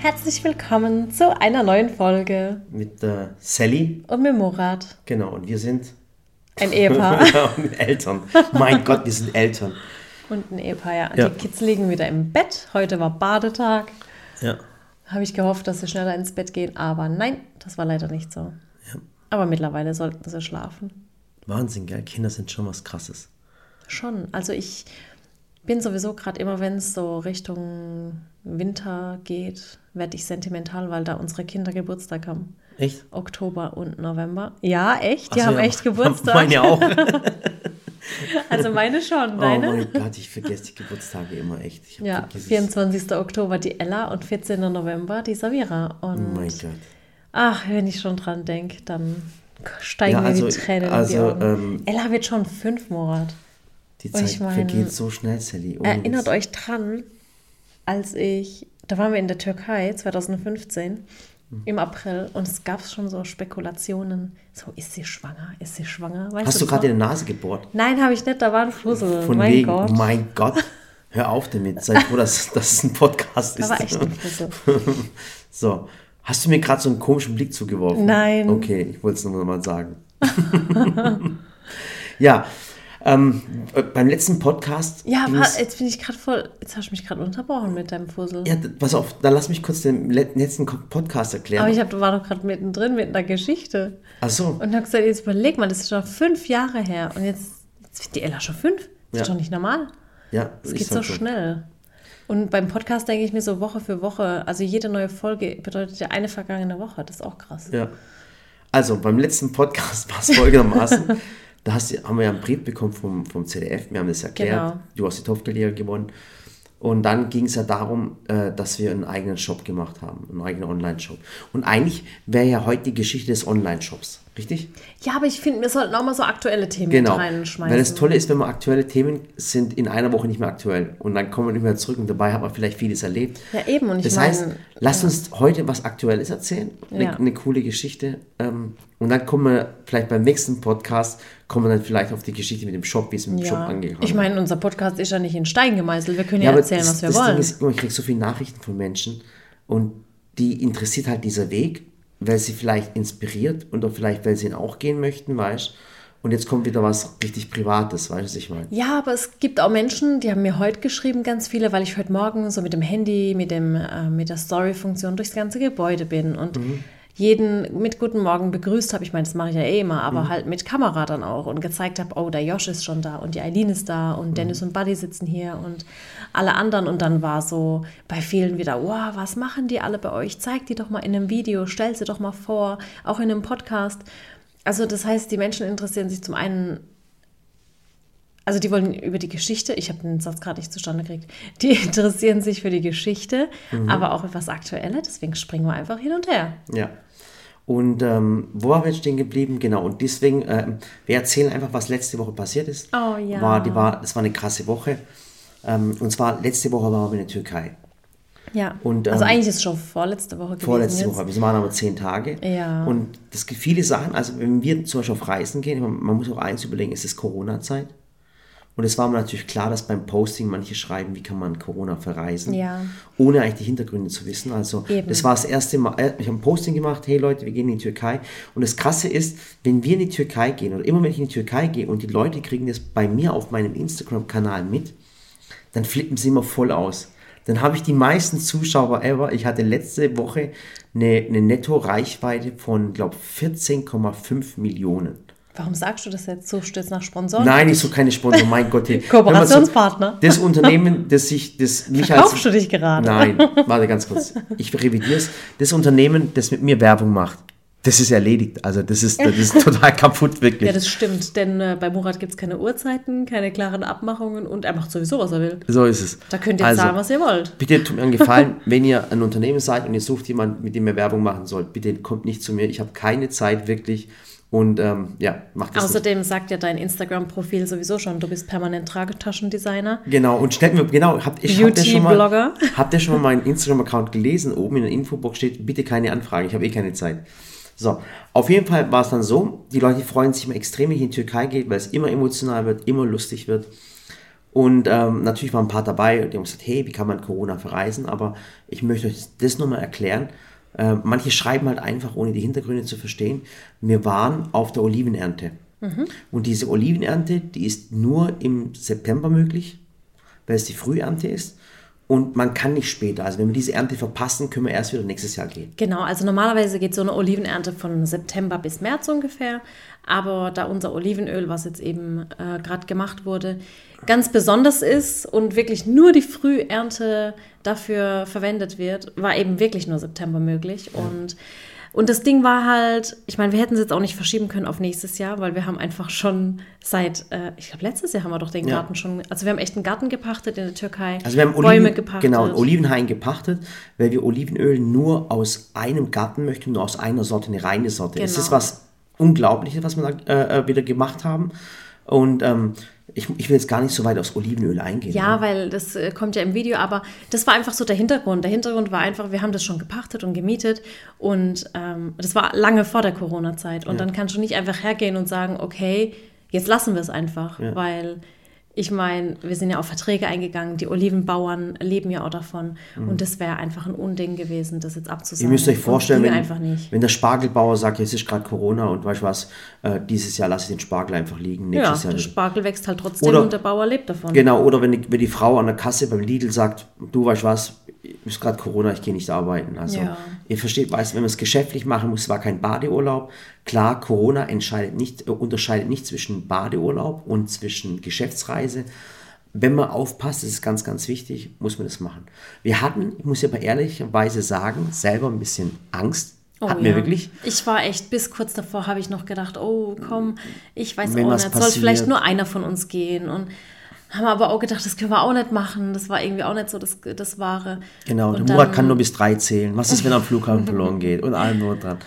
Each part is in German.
Herzlich willkommen zu einer neuen Folge mit äh, Sally und mit Murat. Genau, und wir sind ein Ehepaar. und Eltern. Mein Gott, wir sind Eltern. Und ein Ehepaar, ja. ja. Die Kids liegen wieder im Bett. Heute war Badetag. Ja. Habe ich gehofft, dass sie schneller ins Bett gehen, aber nein, das war leider nicht so. Ja. Aber mittlerweile sollten sie schlafen. Wahnsinn, gell? Kinder sind schon was Krasses. Schon. Also ich bin sowieso gerade immer, wenn es so Richtung Winter geht, werde ich sentimental, weil da unsere Kinder Geburtstag haben. Echt? Oktober und November. Ja, echt. Die so, haben ja. echt Geburtstag. Meine auch. also meine schon, oh deine? Oh mein Gott, ich vergesse die Geburtstage immer echt. ja, 24. Oktober die Ella und 14. November die Savira. Und oh mein Gott. Ach, wenn ich schon dran denke, dann steigen ja, also, mir die Tränen also, in die Augen. Ähm, Ella wird schon fünf Monate. Die Zeit ich mein, vergeht so schnell, Sally. Erinnert das. euch dran, als ich, da waren wir in der Türkei 2015 hm. im April und es gab schon so Spekulationen, so ist sie schwanger, ist sie schwanger. Weißt Hast du gerade in der Nase gebohrt? Nein, habe ich nicht, da war ein Fussel. Von mein wegen, Gott. mein Gott, hör auf damit, sei froh, dass das ein Podcast ist. War echt ein Fussel. so, hast du mir gerade so einen komischen Blick zugeworfen? Nein. Okay, ich wollte es nur mal sagen. ja, ähm, äh, beim letzten Podcast. Ja, jetzt bin ich gerade voll. Jetzt hast du mich gerade unterbrochen mit deinem Fussel. Ja, pass auf, dann lass mich kurz den letzten Podcast erklären. Aber ich hab, war doch gerade mittendrin mit einer Geschichte. Ach so. Und hab gesagt, jetzt überleg mal, das ist schon fünf Jahre her. Und jetzt, jetzt wird die Ella schon fünf. Das ja. ist doch nicht normal. Ja, Es geht so schnell. Und beim Podcast denke ich mir so Woche für Woche, also jede neue Folge bedeutet ja eine vergangene Woche. Das ist auch krass. Ja. Also beim letzten Podcast war es folgendermaßen. Da hast, haben wir ja einen Brief bekommen vom, vom ZDF, wir haben das erklärt. Genau. Du hast die Topfgelehre gewonnen. Und dann ging es ja darum, äh, dass wir einen eigenen Shop gemacht haben, einen eigenen Online-Shop. Und eigentlich wäre ja heute die Geschichte des Online-Shops, richtig? Ja, aber ich finde, wir sollten auch mal so aktuelle Themen genau. reinschmeißen. Weil das Tolle ist, wenn man aktuelle Themen sind in einer Woche nicht mehr aktuell. Und dann kommen wir nicht mehr zurück und dabei hat man vielleicht vieles erlebt. Ja, eben. Und ich das mein, heißt, lass ja. uns heute was Aktuelles erzählen, eine, ja. eine coole Geschichte. Ähm, und dann kommen wir vielleicht beim nächsten Podcast kommen wir dann vielleicht auf die Geschichte mit dem Shop, wie es mit dem ja. Shop angegangen ist. Ich meine, unser Podcast ist ja nicht in Stein gemeißelt. Wir können ja, ja erzählen, das, was wir das wollen. Ding ist, ich kriege so viele Nachrichten von Menschen und die interessiert halt dieser Weg, weil sie vielleicht inspiriert oder vielleicht, weil sie ihn auch gehen möchten, weißt und jetzt kommt wieder was richtig Privates, weißt du, was ich meine? Ja, aber es gibt auch Menschen, die haben mir heute geschrieben, ganz viele, weil ich heute Morgen so mit dem Handy, mit, dem, äh, mit der Story-Funktion durchs ganze Gebäude bin. Und mhm jeden mit Guten Morgen begrüßt habe. Ich meine, das mache ich ja eh immer, aber mhm. halt mit Kamera dann auch und gezeigt habe, oh, der Josh ist schon da und die Eileen ist da und mhm. Dennis und Buddy sitzen hier und alle anderen. Und dann war so bei vielen wieder, wow, was machen die alle bei euch? Zeig die doch mal in einem Video, stell sie doch mal vor, auch in einem Podcast. Also das heißt, die Menschen interessieren sich zum einen also die wollen über die Geschichte, ich habe den Satz gerade nicht zustande gekriegt, die interessieren sich für die Geschichte, mhm. aber auch etwas Aktuelles, deswegen springen wir einfach hin und her. Ja. Und ähm, wo waren wir jetzt stehen geblieben? Genau, und deswegen, äh, wir erzählen einfach, was letzte Woche passiert ist. Oh ja. War, die war, das war eine krasse Woche. Ähm, und zwar, letzte Woche waren wir in der Türkei. Ja, und, also ähm, also eigentlich ist es schon vorletzte Woche gewesen Vorletzte jetzt. Woche, wir waren aber zehn Tage. Ja. Und das gibt viele Sachen, also wenn wir zum Beispiel auf Reisen gehen, man, man muss auch eins überlegen, es ist Corona-Zeit. Und es war mir natürlich klar, dass beim Posting manche schreiben, wie kann man Corona verreisen, ja. ohne eigentlich die Hintergründe zu wissen. Also Eben. das war das erste Mal, äh, ich habe ein Posting gemacht, hey Leute, wir gehen in die Türkei. Und das Krasse ist, wenn wir in die Türkei gehen oder immer wenn ich in die Türkei gehe und die Leute kriegen das bei mir auf meinem Instagram-Kanal mit, dann flippen sie immer voll aus. Dann habe ich die meisten Zuschauer ever. Ich hatte letzte Woche eine, eine Netto-Reichweite von, glaube 14,5 Millionen. Warum sagst du das jetzt? Suchst du jetzt nach Sponsoren? Nein, ich suche keine Sponsoren, mein Gott. Kooperationspartner. So, das Unternehmen, das sich, das mich Verkaufst als... du dich gerade? Nein, warte ganz kurz. Ich revidiere es. Das Unternehmen, das mit mir Werbung macht, das ist erledigt. Also das ist, das ist total kaputt, wirklich. Ja, das stimmt, denn äh, bei Murat gibt es keine Uhrzeiten, keine klaren Abmachungen und er macht sowieso, was er will. So ist es. Da könnt ihr also, zahlen, was ihr wollt. Bitte tut mir einen Gefallen, wenn ihr ein Unternehmen seid und ihr sucht jemanden, mit dem ihr Werbung machen sollt, bitte kommt nicht zu mir. Ich habe keine Zeit, wirklich und ähm, ja, macht das. Außerdem nicht. sagt ja dein Instagram-Profil sowieso schon, du bist permanent Tragetaschendesigner. Genau, und stellt mir, genau, habt, ich ihr schon mal, habt ihr schon mal meinen Instagram-Account gelesen? Oben in der Infobox steht, bitte keine Anfrage, ich habe eh keine Zeit. So, auf jeden Fall war es dann so, die Leute freuen sich immer extrem, wenn ich in die Türkei geht, weil es immer emotional wird, immer lustig wird. Und ähm, natürlich waren ein paar dabei, die haben gesagt, hey, wie kann man Corona verreisen? Aber ich möchte euch das nochmal erklären. Äh, manche schreiben halt einfach, ohne die Hintergründe zu verstehen. Wir waren auf der Olivenernte. Mhm. Und diese Olivenernte, die ist nur im September möglich, weil es die Frühernte ist und man kann nicht später. Also wenn wir diese Ernte verpassen, können wir erst wieder nächstes Jahr gehen. Genau, also normalerweise geht so eine Olivenernte von September bis März ungefähr. Aber da unser Olivenöl, was jetzt eben äh, gerade gemacht wurde, ganz besonders ist und wirklich nur die Frühernte dafür verwendet wird, war eben wirklich nur September möglich. Ja. Und und das Ding war halt, ich meine, wir hätten es jetzt auch nicht verschieben können auf nächstes Jahr, weil wir haben einfach schon seit, äh, ich glaube, letztes Jahr haben wir doch den ja. Garten schon, also wir haben echt einen Garten gepachtet in der Türkei, also wir haben Oliven, Bäume gepachtet. Genau, einen Olivenhain gepachtet, weil wir Olivenöl nur aus einem Garten möchten, nur aus einer Sorte, eine reine Sorte. Genau. Es ist was Unglaubliches, was wir da äh, äh wieder gemacht haben. Und ähm, ich, ich will jetzt gar nicht so weit aufs Olivenöl eingehen. Ja, ne? weil das äh, kommt ja im Video, aber das war einfach so der Hintergrund. Der Hintergrund war einfach, wir haben das schon gepachtet und gemietet und ähm, das war lange vor der Corona-Zeit. Und ja. dann kannst du nicht einfach hergehen und sagen, okay, jetzt lassen wir es einfach, ja. weil ich meine, wir sind ja auf Verträge eingegangen, die Olivenbauern leben ja auch davon. Mhm. Und das wäre einfach ein Unding gewesen, das jetzt abzusagen. Ihr müsst euch vorstellen, wenn, wenn, der Spargelbauer sagt, jetzt ist gerade Corona und weißt du was, äh, dieses Jahr lasse ich den Spargel einfach liegen. Ja, Jahr der Spargel wächst halt trotzdem oder, und der Bauer lebt davon. Genau, oder wenn die, wenn die Frau an der Kasse beim Lidl sagt, du weißt was, ist gerade Corona, ich gehe nicht arbeiten. Also ja. Ihr versteht, weißt, wenn man es geschäftlich machen muss, war kein Badeurlaub. Klar, Corona entscheidet nicht, äh, unterscheidet nicht zwischen Badeurlaub und zwischen Geschäftsreise. Wenn man aufpasst, das ist ganz, ganz wichtig, muss man das machen. Wir hatten, ich muss ja aber ehrlicherweise sagen, selber ein bisschen Angst. Oh, hatten ja. wir wirklich. Ich war echt, bis kurz davor habe ich noch gedacht, oh komm, ich weiß Wenn auch nicht, soll vielleicht nur einer von uns gehen und haben wir aber auch gedacht, das können wir auch nicht machen. Das war irgendwie auch nicht so das, das Wahre. Genau, und der Murat kann nur bis drei zählen. Was ist, wenn er am Flughafen verloren geht? Und allem nur dran.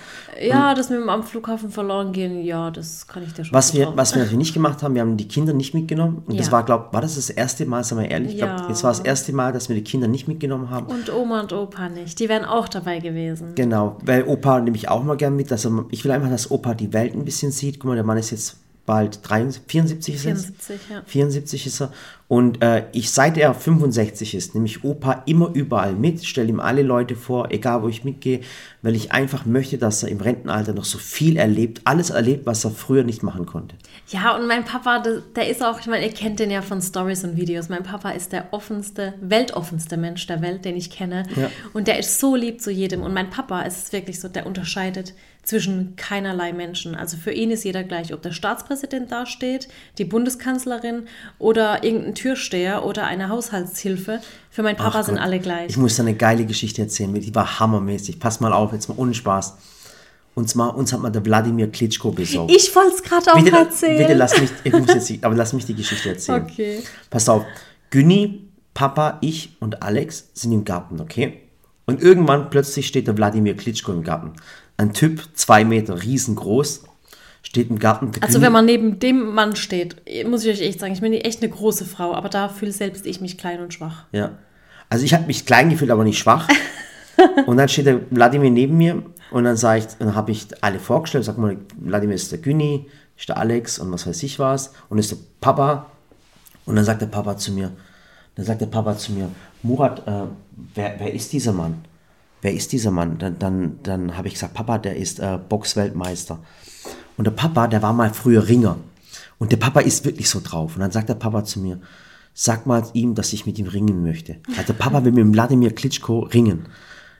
Ja, das mit dem am Flughafen verloren gehen, ja, das kann ich dir schon was wir, was wir natürlich nicht gemacht haben, wir haben die Kinder nicht mitgenommen. Und ja. das war, glaube war das das erste Mal, sagen wir ehrlich, ja. glaube, das war das erste Mal, dass wir die Kinder nicht mitgenommen haben. Und Oma und Opa nicht. Die wären auch dabei gewesen. Genau, weil Opa nehme ich auch mal gern mit. Dass er, ich will einfach, dass Opa die Welt ein bisschen sieht. Guck mal, der Mann ist jetzt bald 73, 74 ist 74, ja. 74 ist er. Und äh, ich, seit er 65 ist, nehme ich Opa immer überall mit, stelle ihm alle Leute vor, egal wo ich mitgehe, weil ich einfach möchte, dass er im Rentenalter noch so viel erlebt, alles erlebt, was er früher nicht machen konnte. Ja, und mein Papa, der, der ist auch, ich meine, ihr kennt den ja von Stories und Videos. Mein Papa ist der offenste, weltoffenste Mensch der Welt, den ich kenne. Ja. Und der ist so lieb zu jedem. Und mein Papa ist wirklich so, der unterscheidet zwischen keinerlei Menschen. Also für ihn ist jeder gleich, ob der Staatspräsident dasteht, die Bundeskanzlerin oder irgendein Türsteher oder eine Haushaltshilfe. Für meinen Papa Ach sind Gott. alle gleich. Ich muss da eine geile Geschichte erzählen. Die war hammermäßig. Pass mal auf, jetzt mal ohne Spaß. Und zwar, uns hat mal der Wladimir Klitschko besorgt. Ich wollte es gerade auch bitte, erzählen. Bitte lass mich, ich muss jetzt, aber lass mich die Geschichte erzählen. Okay. Pass auf, Günni, Papa, ich und Alex sind im Garten, okay? Und irgendwann plötzlich steht der Wladimir Klitschko im Garten. Ein Typ, zwei Meter, riesengroß, steht im Garten. Also wenn man neben dem Mann steht, muss ich euch echt sagen, ich bin echt eine große Frau, aber da fühle selbst ich mich klein und schwach. Ja. Also ich habe mich klein gefühlt, aber nicht schwach. und dann steht der Wladimir neben mir und dann sage ich, dann habe ich alle vorgestellt, sag mal, Wladimir ist der Günni, ist der Alex und was weiß ich was und ist der Papa. Und dann sagt der Papa zu mir, dann sagt der Papa zu mir, Murat, äh, wer, wer ist dieser Mann? Wer ist dieser Mann? Dann, dann, dann habe ich gesagt, Papa, der ist äh, Boxweltmeister. Und der Papa, der war mal früher Ringer. Und der Papa ist wirklich so drauf. Und dann sagt der Papa zu mir, sag mal ihm, dass ich mit ihm ringen möchte. Also der Papa will mit dem Wladimir Klitschko ringen.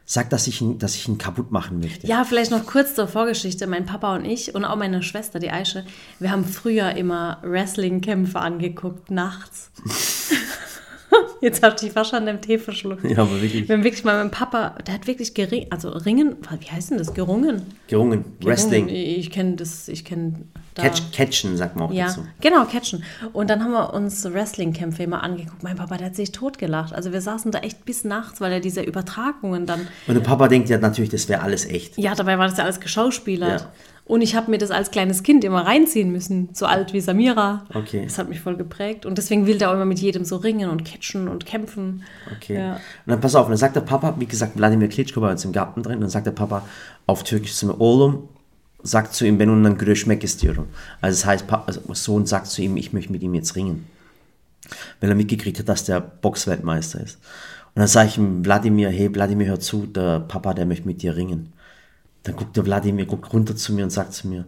Sag, dass ich, ihn, dass ich ihn kaputt machen möchte. Ja, vielleicht noch kurz zur Vorgeschichte. Mein Papa und ich und auch meine Schwester, die Aische, wir haben früher immer Wrestling-Kämpfe angeguckt, nachts. Jetzt habe ich fast an dem Tee verschluckt. Ja, aber wirklich. Wir haben wirklich mal mein Papa, der hat wirklich gering, also ringen, wie heißt denn das? Gerungen? Gerungen, Wrestling. Ich kenne das, ich kenne Catch, Catchen, sagt man auch ja, dazu. Genau, Catchen. Und dann haben wir uns Wrestling-Kämpfe immer angeguckt. Mein Papa, der hat sich totgelacht. Also wir saßen da echt bis nachts, weil er diese Übertragungen dann. Und der Papa denkt ja natürlich, das wäre alles echt. Ja, dabei war das ja alles geschauspielert. Ja. Und ich habe mir das als kleines Kind immer reinziehen müssen, so alt wie Samira. Okay. Das hat mich voll geprägt. Und deswegen will der auch immer mit jedem so ringen und catchen und kämpfen. Okay. Ja. Und dann pass auf, und dann sagt der Papa, wie gesagt, Wladimir Klitschko war jetzt im Garten drin, und dann sagt der Papa auf Türkisch zu mir, Oğlum, sagt zu ihm, ben onunla güreşmek istiyorum. Also das heißt, also Sohn sagt zu ihm, ich möchte mit ihm jetzt ringen. weil er mitgekriegt hat, dass der Boxweltmeister ist. Und dann sage ich ihm, Wladimir, hey, Wladimir, hör zu, der Papa, der möchte mit dir ringen. Dann guckt der Wladimir, guckt runter zu mir und sagt zu mir,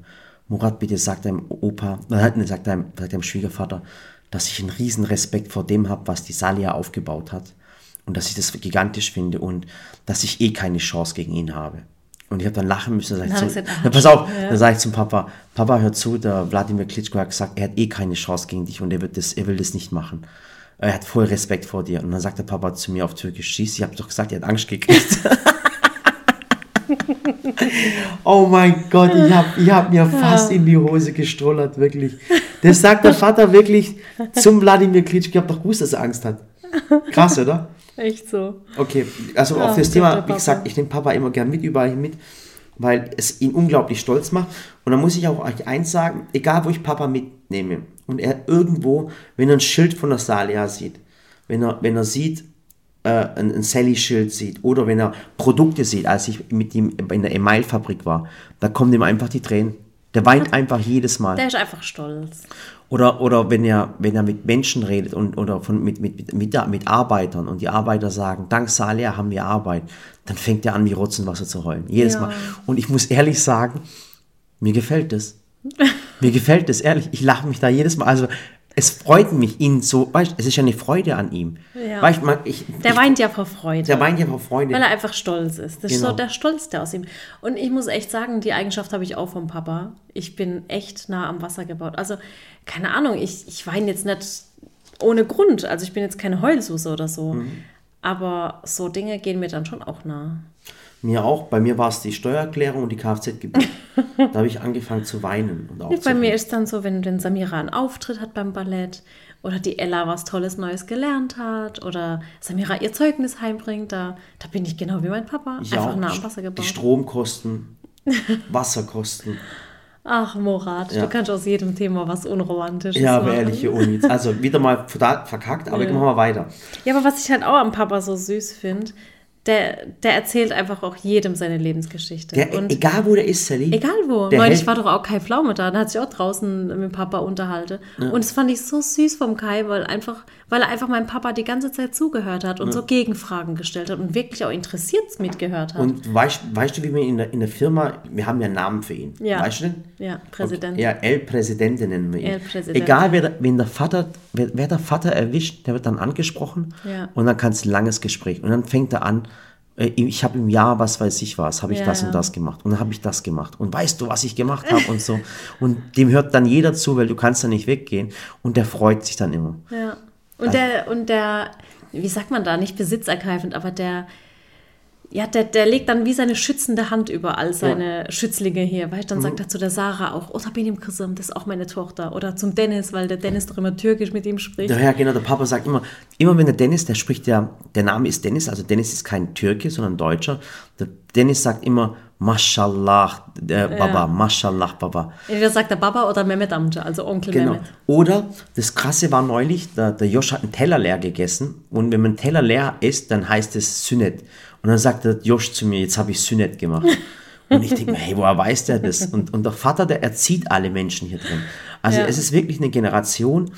Murat, bitte sag deinem Opa, äh, sagt deinem, sagt deinem Schwiegervater, dass ich einen riesen Respekt vor dem habe, was die Salia aufgebaut hat. Und dass ich das gigantisch finde und dass ich eh keine Chance gegen ihn habe. Und ich habe dann lachen müssen. Dann sag ich zum, na, pass auf, ja. dann sage ich zum Papa, Papa, hör zu, der Wladimir Klitschko hat gesagt, er hat eh keine Chance gegen dich und er, wird das, er will das nicht machen. Er hat voll Respekt vor dir. Und dann sagt der Papa zu mir auf Türkisch, schieß, ich habe doch gesagt, er hat Angst gekriegt. oh mein Gott, ich habe ich hab mir fast in die Hose gestrollert, wirklich. Das sagt der Vater wirklich zum Wladimir Klitschko, ich habe doch gewusst, dass er Angst hat. Krass, oder? Echt so. Okay, also ja, auf das Thema, wie gesagt, ich nehme Papa immer gern mit, überall mit, weil es ihn unglaublich stolz macht. Und da muss ich auch euch eins sagen, egal wo ich Papa mitnehme und er irgendwo, wenn er ein Schild von der Salia sieht, wenn er, wenn er sieht, äh, ein, ein Sally-Schild sieht oder wenn er Produkte sieht, als ich mit ihm in der Email-Fabrik war, da kommen ihm einfach die Tränen. Der weint einfach jedes Mal. Der ist einfach stolz. Oder, oder wenn, er, wenn er mit Menschen redet und, oder von, mit, mit, mit, mit Arbeitern und die Arbeiter sagen, dank Salia haben wir Arbeit, dann fängt er an, wie Rotzenwasser zu heulen. Jedes ja. Mal. Und ich muss ehrlich sagen, mir gefällt das. mir gefällt das, ehrlich. Ich lache mich da jedes Mal. Also es freut mich, ihn so, weißt es ist ja eine Freude an ihm. Ja. Weißt, man, ich, der ich, weint ja vor Freude. Der weint ja vor Freude. Weil er einfach stolz ist. Das genau. ist so genau. der Stolz, der aus ihm. Und ich muss echt sagen, die Eigenschaft habe ich auch vom Papa. Ich bin echt nah am Wasser gebaut. Also, keine Ahnung, ich, ich weine jetzt nicht ohne Grund. Also, ich bin jetzt keine Heulsuse oder so. Mhm. Aber so Dinge gehen mir dann schon auch nah. Mir auch. Bei mir war es die Steuererklärung und die Kfz-Gebühr. da habe ich angefangen zu weinen. Und auch ja, bei mir ist dann so, wenn, wenn Samira einen Auftritt hat beim Ballett oder die Ella was Tolles Neues gelernt hat oder Samira ihr Zeugnis heimbringt, da, da bin ich genau wie mein Papa. Ich einfach auch. nah am Wasser gebaut. Die Stromkosten, Wasserkosten. Ach, Morat, ja. du kannst aus jedem Thema was Unromantisches Ja, aber ehrliche Unis. Also wieder mal verkackt, aber ja. machen wir weiter. Ja, aber was ich halt auch am Papa so süß finde, der, der erzählt einfach auch jedem seine Lebensgeschichte. Der, und egal wo der ist, Sally. Egal wo. Der Neulich war doch auch Kai Pflaume da, da hat sich auch draußen mit Papa unterhalten. Ja. Und das fand ich so süß vom Kai, weil, einfach, weil er einfach meinem Papa die ganze Zeit zugehört hat und ja. so Gegenfragen gestellt hat und wirklich auch interessiert mitgehört hat. Und weißt, weißt du, wie wir in der, in der Firma, wir haben ja einen Namen für ihn. Ja. Weißt du denn? Ja, Präsident. Ja, El Presidente nennen wir ihn. El Presidente. Egal, wer, wenn der Vater, wer, wer der Vater erwischt, der wird dann angesprochen ja. und dann kannst du ein langes Gespräch. Und dann fängt er an, ich habe im Jahr, was weiß ich was, habe ich ja, das und das gemacht und dann habe ich das gemacht und weißt du, was ich gemacht habe und so. Und dem hört dann jeder zu, weil du kannst da nicht weggehen und der freut sich dann immer. Ja. Und also, der, und der, wie sagt man da, nicht besitzergreifend, aber der, ja, der, der legt dann wie seine schützende Hand über all seine ja. Schützlinge hier. Weißt dann mhm. sagt er zu der Sarah auch, oh, da bin ich Chrism, das ist auch meine Tochter. Oder zum Dennis, weil der Dennis doch immer türkisch mit ihm spricht. Ja, ja, genau, der Papa sagt immer, immer wenn der Dennis, der spricht ja, der Name ist Dennis, also Dennis ist kein Türke, sondern Deutscher. Der Dennis sagt immer, Mashallah, der Baba, ja. Mashallah, Baba. Entweder sagt der Baba oder Mehmet Amce, also Onkel genau. Mehmet. Oder, das Krasse war neulich, der, der Josh hat einen Teller leer gegessen und wenn man einen Teller leer isst, dann heißt es Sünnet. Und dann sagt der Josh zu mir, jetzt habe ich Sünnet gemacht. Und ich denke mir, hey, woher weiß der das? Und, und der Vater, der erzieht alle Menschen hier drin. Also ja. es ist wirklich eine Generation,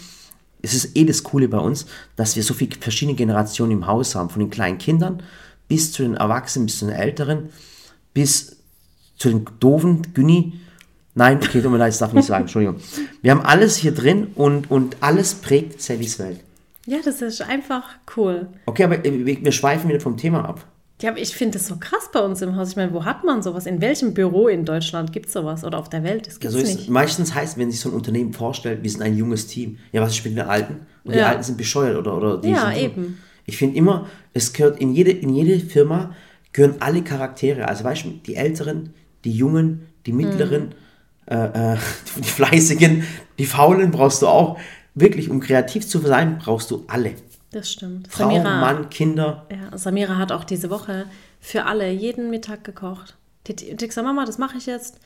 es ist eh das Coole bei uns, dass wir so viele verschiedene Generationen im Haus haben, von den kleinen Kindern bis zu den Erwachsenen, bis zu den Älteren, bis zu den doofen Günni. Nein, okay, tut mir leid, das darf ich nicht sagen, Entschuldigung. Wir haben alles hier drin und, und alles prägt Sallys Welt. Ja, das ist einfach cool. Okay, aber wir schweifen wieder vom Thema ab. Ja, aber ich finde das so krass bei uns im Haus. Ich meine, wo hat man sowas? In welchem Büro in Deutschland gibt es sowas? Oder auf der Welt? Das gibt's ja, so nicht. Meistens heißt, wenn sich so ein Unternehmen vorstellt, wir sind ein junges Team. Ja, was spielen wir Alten? Und ja. die Alten sind bescheuert oder, oder die Ja, sind eben. Ich finde immer, es gehört in jede, in jede Firma gehören alle Charaktere. Also weißt du, die Älteren, die Jungen, die Mittleren, hm. äh, äh, die Fleißigen, die Faulen brauchst du auch. Wirklich, um kreativ zu sein, brauchst du alle. Das stimmt. Frau, Samira, Mann, Kinder. Ja, Samira hat auch diese Woche für alle jeden Mittag gekocht. Die, die, gesagt, Mama, das mache ich jetzt.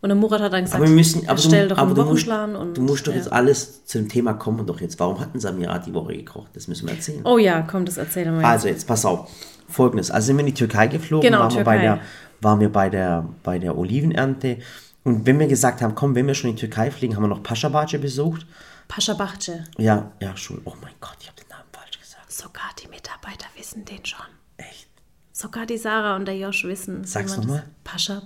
Und der Murat hat dann gesagt, aber wir müssen, aber du, doch einen Wochenplan. Und, du musst doch ja. jetzt alles zum Thema kommen doch jetzt. Warum hatten Samira die Woche gekocht? Das müssen wir erzählen. Oh ja, komm, das erzählen wir. Also jetzt, pass auf. Folgendes, also sind wir in die Türkei geflogen, genau, waren, Türkei. Wir bei der, waren wir bei der, bei der Olivenernte Und wenn wir gesagt haben, komm, wenn wir schon in die Türkei fliegen, haben wir noch Paschabace besucht. Pascha Bahce. Ja, ja, schon. Oh mein Gott, ich habe den Namen falsch gesagt. Sogar die Mitarbeiter wissen den schon. Echt? Sogar die Sarah und der Josh wissen. Sag's man noch das- mal. Pascha.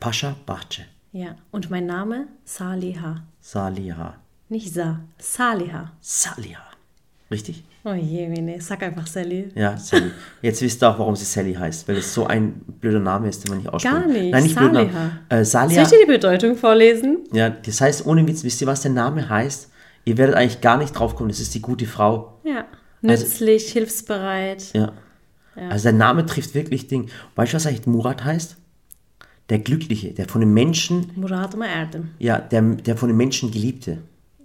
Paschabace. Ja. Und mein Name? Saliha. Saliha. Nicht Sa. Saliha. Saliha. Richtig? Oh je, Mene. Sag einfach Sally. Ja, Sally. Jetzt wisst ihr auch, warum sie Sally heißt, weil es so ein blöder Name ist, den man nicht ausspricht. Gar nicht. Nein, nicht blöder Name. Saliha. Äh, Soll Salia. ich dir die Bedeutung vorlesen? Ja, das heißt, ohne Witz, wisst ihr, was der Name heißt? Ihr werdet eigentlich gar nicht drauf kommen, das ist die gute Frau. Ja. Nützlich, hilfsbereit. Ja. Also der Name trifft wirklich Ding. Weißt du, was eigentlich Murat heißt? Der Glückliche, der von den Menschen, Murat Umar Erdem. ja, der, der von den Menschen Geliebte.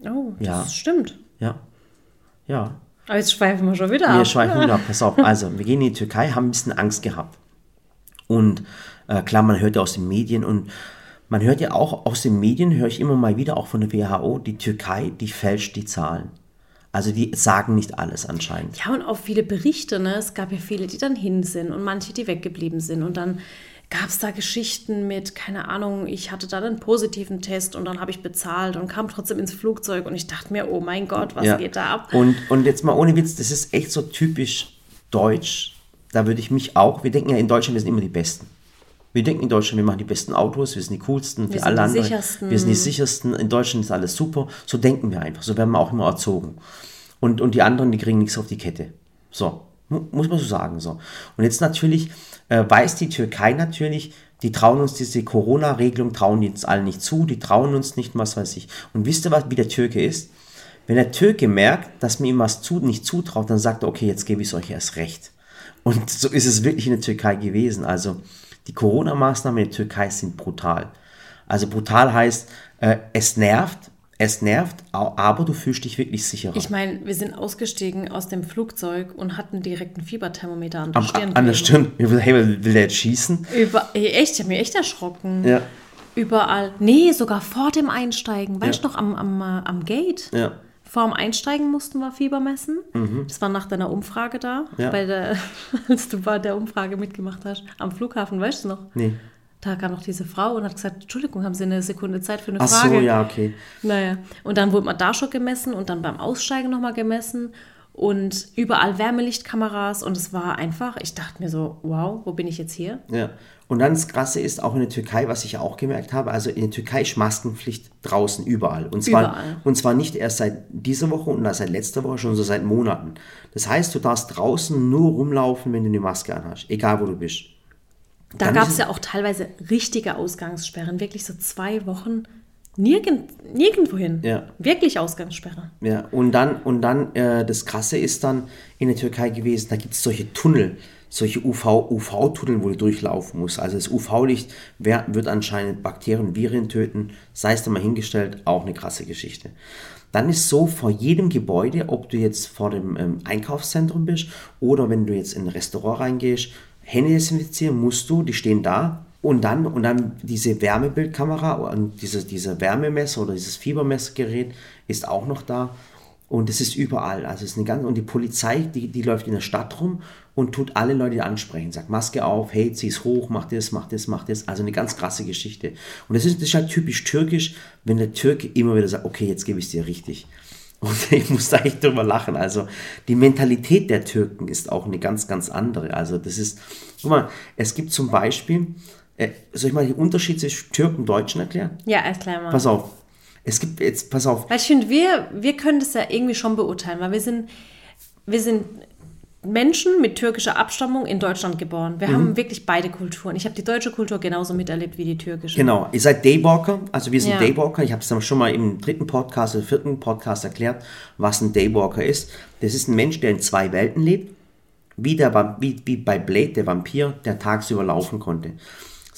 Oh, das Ja. stimmt. Ja. Ja. Aber jetzt schweifen wir schon wieder Wir ab. schweifen wieder ab, pass auf. Also, wir gehen in die Türkei, haben ein bisschen Angst gehabt. Und äh, klar, man hört ja aus den Medien und man hört ja auch aus den Medien, höre ich immer mal wieder, auch von der WHO, die Türkei, die fälscht die Zahlen. Also die sagen nicht alles anscheinend. Ja, und auch viele Berichte, ne? Es gab ja viele, die dann hin sind und manche, die weggeblieben sind. Und dann gab es da Geschichten mit, keine Ahnung, ich hatte dann einen positiven Test und dann habe ich bezahlt und kam trotzdem ins Flugzeug und ich dachte mir, oh mein Gott, was Ja. geht da ab? Und, und jetzt mal ohne Witz, das ist echt so typisch deutsch. Da würde ich mich auch, wir denken ja in Deutschland, wir sind immer die Besten. Wir denken in Deutschland, wir machen die besten Autos, wir sind die coolsten, Wir für alle sind die anderen. sichersten. Wir sind die sichersten, in Deutschland ist alles super. So denken wir einfach, so werden wir auch immer erzogen. Und, und die anderen, die kriegen nichts auf die Kette. So, mu- muss man so sagen. So. Und jetzt natürlich äh, weiß die Türkei natürlich, die trauen uns diese Corona-Regelung, trauen die uns allen nicht zu, die trauen uns nicht, was weiß ich. Und wisst ihr, was, wie der Türke ist? Wenn der Türke merkt, dass man ihm was zu, nicht zutraut, dann sagt er, okay, jetzt gebe ich es euch erst recht. Und so ist es wirklich in der Türkei gewesen. Also die Corona-Maßnahmen in der Türkei sind brutal. Also brutal heißt, äh, es nervt, es nervt, aber du fühlst dich wirklich sicherer. Ich meine, wir sind ausgestiegen aus dem Flugzeug und hatten direkt ein Fieberthermometer an der Am, Stirn. an der. Stirn. Hey, will will der jetzt schießen? Über, echt, ich habe mich echt erschrocken. Ja. Überall. Nee, sogar vor dem Einsteigen. Weißt Ja. du noch, am, am, äh, am Gate? Ja. Vor dem Einsteigen mussten wir Fieber messen. Das war nach deiner Umfrage da, Mhm. Ja. bei der, als du bei der Umfrage mitgemacht hast. Am Flughafen, weißt du noch? Nee. Da kam noch diese Frau und hat gesagt, Entschuldigung, haben Sie eine Sekunde Zeit für eine Ach Frage? so, ja, okay. Naja, und dann wurde man da schon gemessen und dann beim Aussteigen nochmal gemessen und überall Wärmelichtkameras und es war einfach, ich dachte mir so, wow, wo bin ich jetzt hier? Ja. Und dann das Krasse ist, auch in der Türkei, was ich auch gemerkt habe, also in der Türkei ist Maskenpflicht draußen überall. Und zwar, Überall. Und zwar nicht erst seit dieser Woche und seit letzter Woche, schon so seit Monaten. Das heißt, du darfst draußen nur rumlaufen, wenn du eine Maske anhast, egal wo du bist. Da gab es ja auch teilweise richtige Ausgangssperren, wirklich so zwei Wochen nirgend, nirgendwohin. Ja. Wirklich Ausgangssperre. Ja, und dann, und dann äh, das Krasse ist dann in der Türkei gewesen, da gibt es solche Tunnel, solche UV, UV-Tunnel, wo du durchlaufen musst. Also das UV-Licht wird anscheinend Bakterien Viren töten, sei es dann mal hingestellt, auch eine krasse Geschichte. Dann ist so vor jedem Gebäude, ob du jetzt vor dem ähm, Einkaufszentrum bist oder wenn du jetzt in ein Restaurant reingehst, Hände desinfizieren musst du, die stehen da. Und dann, und dann diese Wärmebildkamera und diese, diese Wärmemesser oder dieses Fiebermessgerät ist auch noch da. Und es ist überall. Also es ist eine ganze, und die Polizei, die, die läuft in der Stadt rum und tut alle Leute ansprechen. Sagt Maske auf, hey, zieh's hoch, mach das, mach das, mach das. Also eine ganz krasse Geschichte. Und das ist, das ist halt typisch türkisch, wenn der Türke immer wieder sagt, okay, jetzt gebe ich es dir richtig. Und ich muss da echt drüber lachen. Also die Mentalität der Türken ist auch eine ganz, ganz andere. Also das ist, guck mal, es gibt zum Beispiel, äh, soll ich mal den Unterschied zwischen Türken und Deutschen erklären? Ja, erklär mal. Pass auf. Es gibt jetzt, pass auf, Weil ich finde, wir, wir können das ja irgendwie schon beurteilen, weil wir sind, wir sind Menschen mit türkischer Abstammung in Deutschland geboren. Mhm. Wir haben wirklich beide Kulturen. Ich habe die deutsche Kultur genauso miterlebt wie die türkische. Genau, ihr seid Daywalker, also wir sind Ja. Daywalker. Ich habe es schon mal im dritten Podcast oder vierten Podcast erklärt, was ein Daywalker ist. Das ist ein Mensch, der in zwei Welten lebt, wie, der, wie, wie bei Blade, der Vampir, der tagsüber laufen konnte.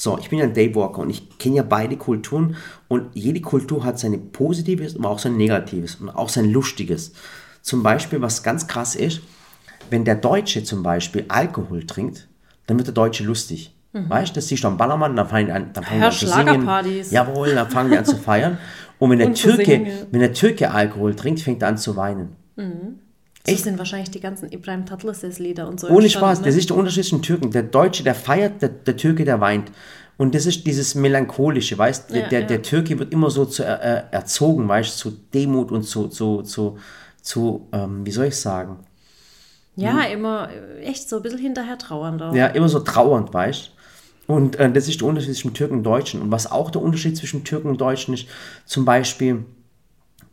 So, ich bin ja ein Daywalker und ich kenne ja beide Kulturen und jede Kultur hat seine Positives, aber auch sein Negatives und auch sein Lustiges. Zum Beispiel, was ganz krass ist, wenn der Deutsche zum Beispiel Alkohol trinkt, dann wird der Deutsche lustig. Weißt du, das siehst du am Ballermann, dann fangen die an, dann fangen die Ja, an zu singen. Jawohl, dann fangen die an zu feiern. Und wenn der, Und Türke, wenn der Türke Alkohol trinkt, fängt er an zu weinen. So sind wahrscheinlich die ganzen Ibrahim Tatlıses Lieder und so. Ohne Spaß, ne? das ist der Unterschied zwischen Türken. Der Deutsche, der feiert, der, der Türke, der weint. Und das ist dieses Melancholische, weißt du? Ja, der, ja. der Türke wird immer so zu, äh, erzogen, weißt du, zu Demut und zu, zu, zu, zu ähm, wie soll ich sagen? Ja, immer äh, echt so ein bisschen hinterher trauernd auch. Ja, immer so trauernd, weißt du? Und äh, das ist der Unterschied zwischen Türken und Deutschen. Und was auch der Unterschied zwischen Türken und Deutschen ist, zum Beispiel,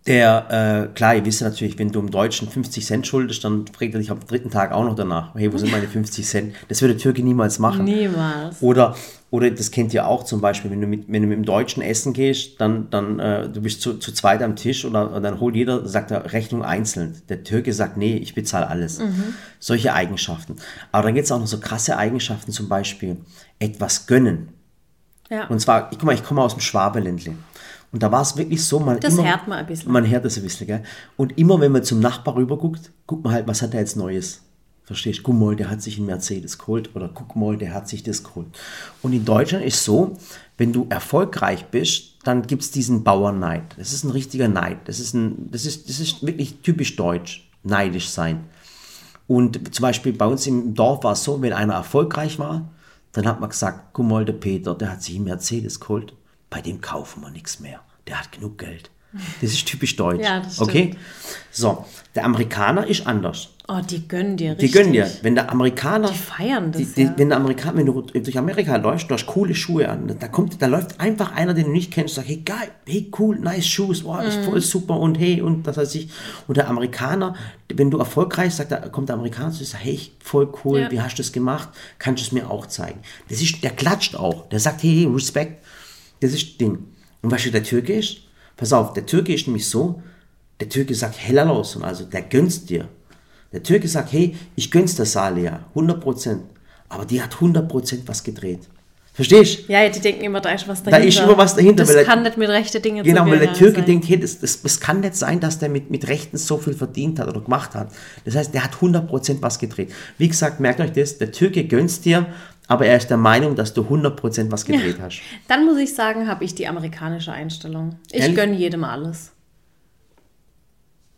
der, äh, klar, ihr wisst ja natürlich, wenn du im Deutschen 50 Cent schuldest, dann fragt er dich am dritten Tag auch noch danach, hey, wo sind meine 50 Cent? Das würde der Türke niemals machen. Niemals. Oder, oder das kennt ihr auch zum Beispiel, wenn du mit, wenn du mit dem Deutschen essen gehst, dann, dann äh, du bist zu, zu zweit am Tisch oder dann holt jeder, sagt er Rechnung einzeln. Der Türke sagt, nee, ich bezahle alles. Solche Eigenschaften. Aber dann gibt es auch noch so krasse Eigenschaften, zum Beispiel etwas gönnen. Ja. Und zwar, ich, guck mal, ich komme aus dem Schwabeländle. Und da war es wirklich so, man Das immer, hört man ein bisschen. Man hört das ein bisschen, gell? Und immer, wenn man zum Nachbar rüber guckt, guckt man halt, was hat er jetzt Neues? Verstehst du? Guck mal, der hat sich einen Mercedes geholt oder guck mal, der hat sich das geholt. Und in Deutschland ist so, wenn du erfolgreich bist, dann gibt es diesen Bauernneid. Das ist ein richtiger Neid. Das ist, ein, das, ist, das ist wirklich typisch deutsch, neidisch sein. Und zum Beispiel bei uns im Dorf war es so, wenn einer erfolgreich war, dann hat man gesagt, guck mal, der Peter, der hat sich einen Mercedes geholt, bei dem kaufen wir nichts mehr. Der hat genug Geld. Das ist typisch deutsch. Ja, das stimmt. okay? So, der Amerikaner ist anders. Oh, die gönnen dir Die richtig. gönnen dir. Wenn der Amerikaner. Die feiern das, die, die, ja. Wenn der Amerikaner, wenn du durch Amerika läufst, du hast coole Schuhe an. Da kommt, da läuft einfach einer, den du nicht kennst, sagt, hey geil, hey cool, nice shoes, wow, Mhm. ist voll super und hey und das heißt ich. Und der Amerikaner, wenn du erfolgreich sagt, da kommt der Amerikaner zu dir und sagt, hey, voll cool, Ja. wie hast du das gemacht? Kannst du es mir auch zeigen? Das ist, der klatscht auch. Der sagt, hey, Respekt. Das ist das Ding. Und weißt du, der Türke ist? Pass auf, der Türke ist nämlich so, der Türke sagt hellerlos und also der gönn's dir. Der Türke sagt, hey, ich gönn's der Salia, 100%. Aber die hat 100% was gedreht. Verstehst du? Ja, die denken immer, da ist was Da dahinter. ist immer was dahinter, Das weil der- kann nicht mit rechten Dingen Genau, weil der Türke sein. denkt, hey, das, das, das kann nicht sein, dass der mit, mit Rechten so viel verdient hat oder gemacht hat. Das heißt, der hat 100% was gedreht. Wie gesagt, merkt euch das, der Türke gönn's dir, aber er ist der Meinung, dass du 100% was gedreht hast. Dann muss ich sagen, habe ich die amerikanische Einstellung. Ich Ehrlich? gönne jedem alles.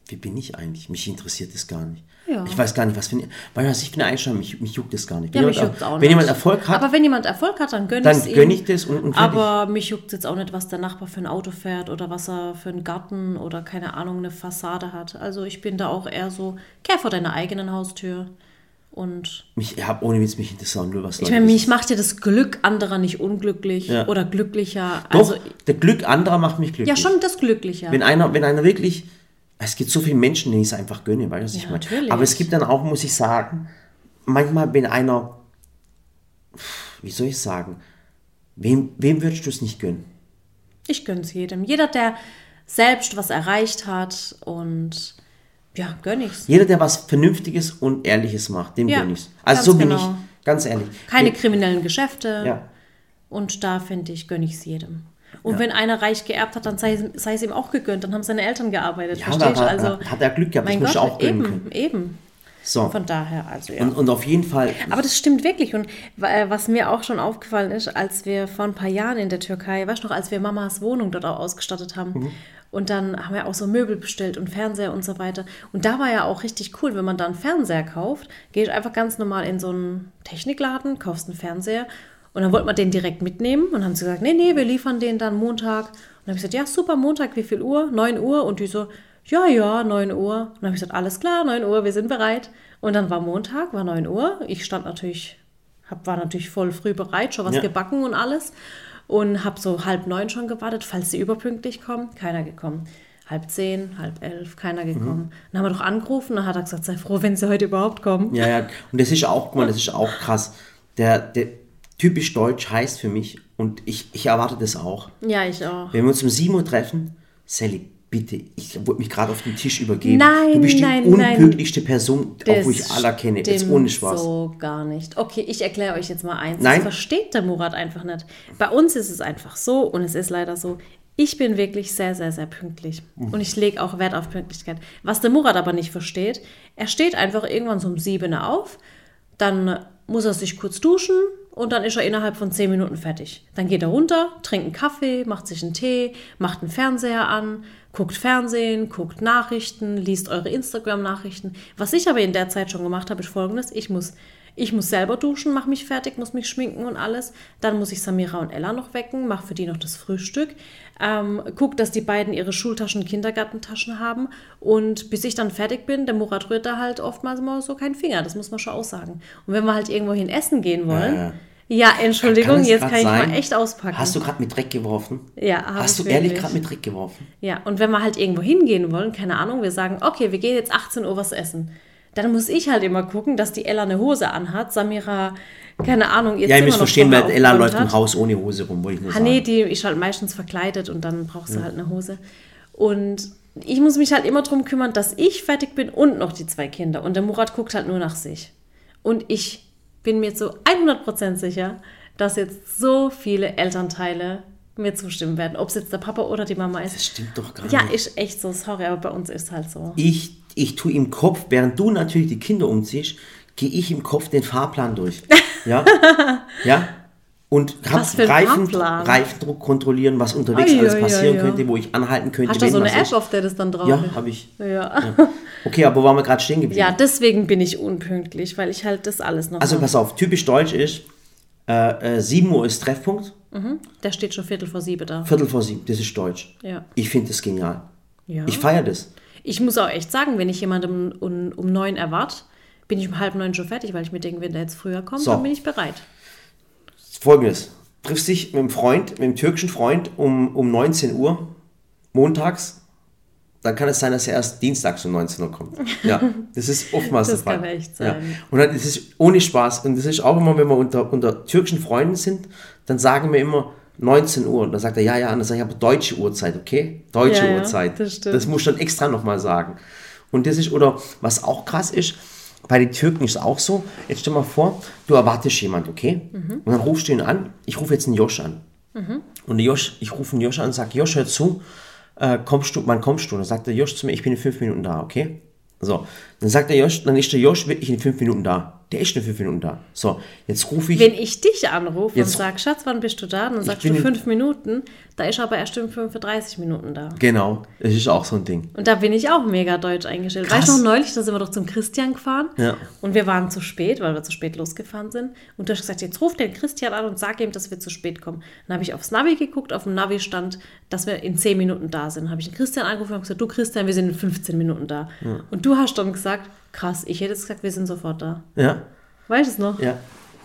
Wie bin ich eigentlich? Mich interessiert das gar nicht. Ja. Ich weiß gar nicht, was für eine, weil was ich für eine Einstellung, mich, mich juckt das gar nicht. Ja, Wenn mich jemand- juckt's auch Wenn nicht. jemand Erfolg hat, Aber wenn jemand Erfolg hat, dann gönne dann ich es ihm. gönne ich das und, und. Aber mich juckt jetzt auch nicht, was der Nachbar für ein Auto fährt oder was er für einen Garten oder keine Ahnung, eine Fassade hat. Also ich bin da auch eher so, kehr vor deiner eigenen Haustür. Und Mich, ich habe ohne Witz mich interessiert, nur was ich meine, mich macht ja das Glück anderer nicht unglücklich Ja. oder glücklicher. Doch, Also der Glück anderer macht mich glücklich. ja, schon das Glücklicher. Wenn einer, wenn einer wirklich, es gibt so viele Menschen, denen ich es einfach gönne, weißt du, was ich Ja, meine? natürlich. Aber es gibt dann auch, muss ich sagen, manchmal, wenn einer, wie soll ich sagen, wem, wem würdest du es nicht gönnen? Ich gönne es jedem. Jeder, der selbst was erreicht hat und ja, gönne ich's. Jeder, der was Vernünftiges und Ehrliches macht, dem Ja, gönne ich es. Also so bin genau. ich, ganz ehrlich. Keine kriminellen Geschäfte. Ja. Und da finde ich, gönne ich es jedem. Und wenn einer reich geerbt hat, dann sei, sei es ihm auch gegönnt. Dann haben seine Eltern gearbeitet. Ja, verstehst du? Also, hat er Glück gehabt, das mein muss ich Gott, auch gönnen eben, können. eben. So. Von daher, also ja. Und, und auf jeden Fall, Aber das stimmt wirklich. Und äh, was mir auch schon aufgefallen ist, als wir vor ein paar Jahren in der Türkei, weißt du noch, als wir Mamas Wohnung dort auch ausgestattet haben. Mhm. Und dann haben wir auch so Möbel bestellt und Fernseher und so weiter. Und da war ja auch richtig cool, wenn man da einen Fernseher kauft, gehst einfach ganz normal in so einen Technikladen, kaufst einen Fernseher und dann wollte man den direkt mitnehmen und haben sie gesagt, nee, nee, wir liefern den dann Montag. Und dann habe ich gesagt, ja, super, Montag, wie viel Uhr? 9 Uhr. Und die so, ja, ja, 9 Uhr. Und dann habe ich gesagt, alles klar, 9 Uhr, wir sind bereit. Und dann war Montag, war 9 Uhr. Ich stand natürlich, hab, war natürlich voll früh bereit, schon was Ja. gebacken und alles. Und habe so halb neun schon gewartet, falls sie überpünktlich kommen. Keiner gekommen. Halb zehn, halb elf, keiner gekommen. Dann haben wir doch angerufen, dann hat er gesagt, sei froh, wenn sie heute überhaupt kommen. ja, ja, und das ist auch, guck mal, das ist auch krass. Der, der typisch deutsch heißt für mich, und ich, ich erwarte das auch. Ja, ich auch. Wenn wir uns um 7 Uhr treffen, Sally, bitte, ich wollte mich gerade auf den Tisch übergeben. Nein, du bist die nein, nein. unpünktlichste Person, auch wo ich Das aller kenne. Jetzt stimmt ohne Spaß. so gar nicht. Okay, ich erkläre euch jetzt mal eins. Nein. Das versteht der Murat einfach nicht. Bei uns ist es einfach so und es ist leider so. Ich bin wirklich sehr, sehr, sehr pünktlich. Mhm. Und ich lege auch Wert auf Pünktlichkeit. Was der Murat aber nicht versteht, er steht einfach irgendwann so um 7 Uhr auf, dann muss er sich kurz duschen und dann ist er innerhalb von 10 Minuten fertig. Dann geht er runter, trinkt einen Kaffee, macht sich einen Tee, macht einen Fernseher an, Guckt Fernsehen, guckt Nachrichten, liest eure Instagram-Nachrichten. Was ich aber in der Zeit schon gemacht habe, ist folgendes. Ich muss, ich muss selber duschen, mache mich fertig, muss mich schminken und alles. Dann muss ich Samira und Ella noch wecken, mache für die noch das Frühstück. Ähm, guck, dass die beiden ihre Schultaschen, Kindergartentaschen haben. Und bis ich dann fertig bin, der Murat rührt da halt oftmals mal so keinen Finger. Das muss man schon aussagen. Und wenn wir halt irgendwo hin essen gehen wollen... Ja, ja. Ja, Entschuldigung, Kann jetzt kann ich sein? mal echt auspacken. Hast du gerade mit Dreck geworfen? Ja, Hast du ich ehrlich wirklich. gerade mit Dreck geworfen? Ja, und wenn wir halt irgendwo hingehen wollen, keine Ahnung, wir sagen, okay, wir gehen jetzt 18 Uhr was essen. Dann muss ich halt immer gucken, dass die Ella eine Hose anhat, Samira, keine Ahnung, ihr Ja, ihr müsst verstehen, weil Ella läuft im. Haus ohne Hose rum, wollte ich nur Ah, sagen. nee, die ist halt meistens verkleidet und dann brauchst du halt eine Hose. Und ich muss mich halt immer darum kümmern, dass ich fertig bin und noch die zwei Kinder. Und der Murat guckt halt nur nach sich. Und ich bin mir zu 100% sicher, dass jetzt so viele Elternteile mir zustimmen werden. Ob es jetzt der Papa oder die Mama Das ist. stimmt doch gar Ja, nicht. ist echt so, sorry, aber bei uns ist halt so. Ich, ich tue im Kopf, während du natürlich die Kinder umziehst, gehe ich im Kopf den Fahrplan durch. Ja? ja? Und hab Was für ein Reifen, Fahrplan? Reifendruck kontrollieren, was unterwegs Ai, alles passieren ai, ai. könnte, wo ich anhalten könnte. Hast du so eine App, ist. auf der das dann drauf Ja, habe ich. Ja. Okay, aber wo waren wir gerade stehen geblieben? ja, deswegen bin ich unpünktlich, weil ich halt das alles noch Also pass auf, typisch deutsch ist, äh, äh, 7 Uhr ist Treffpunkt, Der steht schon Viertel vor sieben da. Viertel vor sieben, das ist deutsch. Ja. Ich finde das genial. Ja. Ich feiere das. Ich muss auch echt sagen, wenn ich jemanden um, um neun erwarte, bin ich um halb neun schon fertig, weil ich mir denke, wenn der jetzt früher kommt, So. dann bin ich bereit. Folgendes. Triffst dich mit einem Freund, mit einem türkischen Freund um, um 19 Uhr, montags, dann kann es sein, dass er erst dienstags um 19 Uhr kommt. Ja, das ist oftmals Das der Fall. kann echt Ja. sein. Und dann ist es ohne Spaß. Und das ist auch immer, wenn wir unter, unter türkischen Freunden sind, dann sagen wir immer 19 Uhr. Und dann sagt er, ja, ja, und dann sage ich aber deutsche Uhrzeit, okay? Deutsche Ja, ja, Uhrzeit. das stimmt. das muss ich dann extra nochmal sagen. Und das ist, oder was auch krass ist, bei den Türken ist es auch so, jetzt stell mal vor, du erwartest jemand, okay? Mhm. Und dann rufst du ihn an, ich rufe jetzt einen Josh an. Und der Josh, ich rufe einen Josh an und sage, Josh, hör zu, äh, kommst du, wann kommst du? Und dann sagt der Josh zu mir, ich bin in fünf Minuten da, okay? So, dann sagt der Josh, dann ist der Josh wirklich in fünf Minuten da. Der ist in fünf Minuten da. So, jetzt rufe ich, Wenn ich dich anrufe Jetzt- und sage, Schatz, wann bist du da? Dann sagst du fünf Minuten, da ist aber erst in 35 Minuten da. genau, das ist auch so ein Ding. Und da bin ich auch mega deutsch eingestellt. Krass. Weißt du noch neulich, da sind wir doch zum Christian gefahren Ja. und wir waren zu spät, weil wir zu spät losgefahren sind. Und du hast gesagt, jetzt ruf den Christian an und sag ihm, dass wir zu spät kommen. Dann habe ich aufs Navi geguckt, auf dem Navi stand, dass wir in 10 Minuten da sind. Dann habe ich den Christian angerufen und gesagt, du Christian, wir sind in 15 Minuten da. Und du hast dann gesagt, krass, ich hätte jetzt gesagt, wir sind sofort da. Ja, Weißt du es noch? ja,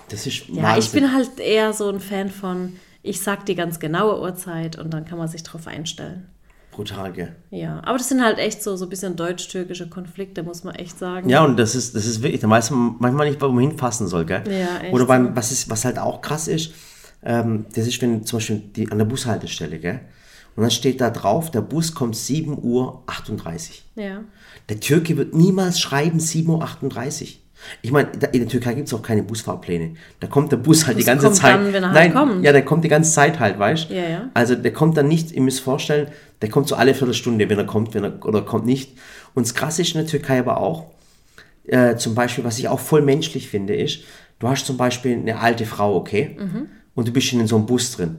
das ist Ja, Wahnsinn. ich bin halt eher so ein Fan von, ich sag die ganz genaue Uhrzeit und dann kann man sich drauf einstellen. brutal, gell? Ja, aber das sind halt echt so, so ein bisschen deutsch-türkische Konflikte, muss man echt sagen. Ja, und das ist, das ist wirklich, da weiß man manchmal nicht, wo man hinfassen soll, gell? Ja, echt Oder beim, was, ist, was halt auch krass ist, ähm, das ist, wenn zum Beispiel die, an der Bushaltestelle, gell? Und dann steht da drauf, der Bus kommt 7.38 Uhr. Ja. Der Türke wird niemals schreiben 7.38 Uhr. Ich meine, in der Türkei gibt es auch keine Busfahrpläne. Da kommt der Bus halt die Bus ganze kommt Zeit. dann, wenn er Nein, halt kommt. ja, der kommt die ganze Zeit halt, weißt Ja, ja. Also der kommt dann nicht, ihr müsst vorstellen, der kommt so alle Viertelstunde, wenn er kommt, wenn er oder kommt nicht. Und das Krasse ist in der Türkei aber auch, äh, zum Beispiel, was ich auch voll menschlich finde, ist, du hast zum Beispiel eine alte Frau, okay? Und du bist in so einem Bus drin.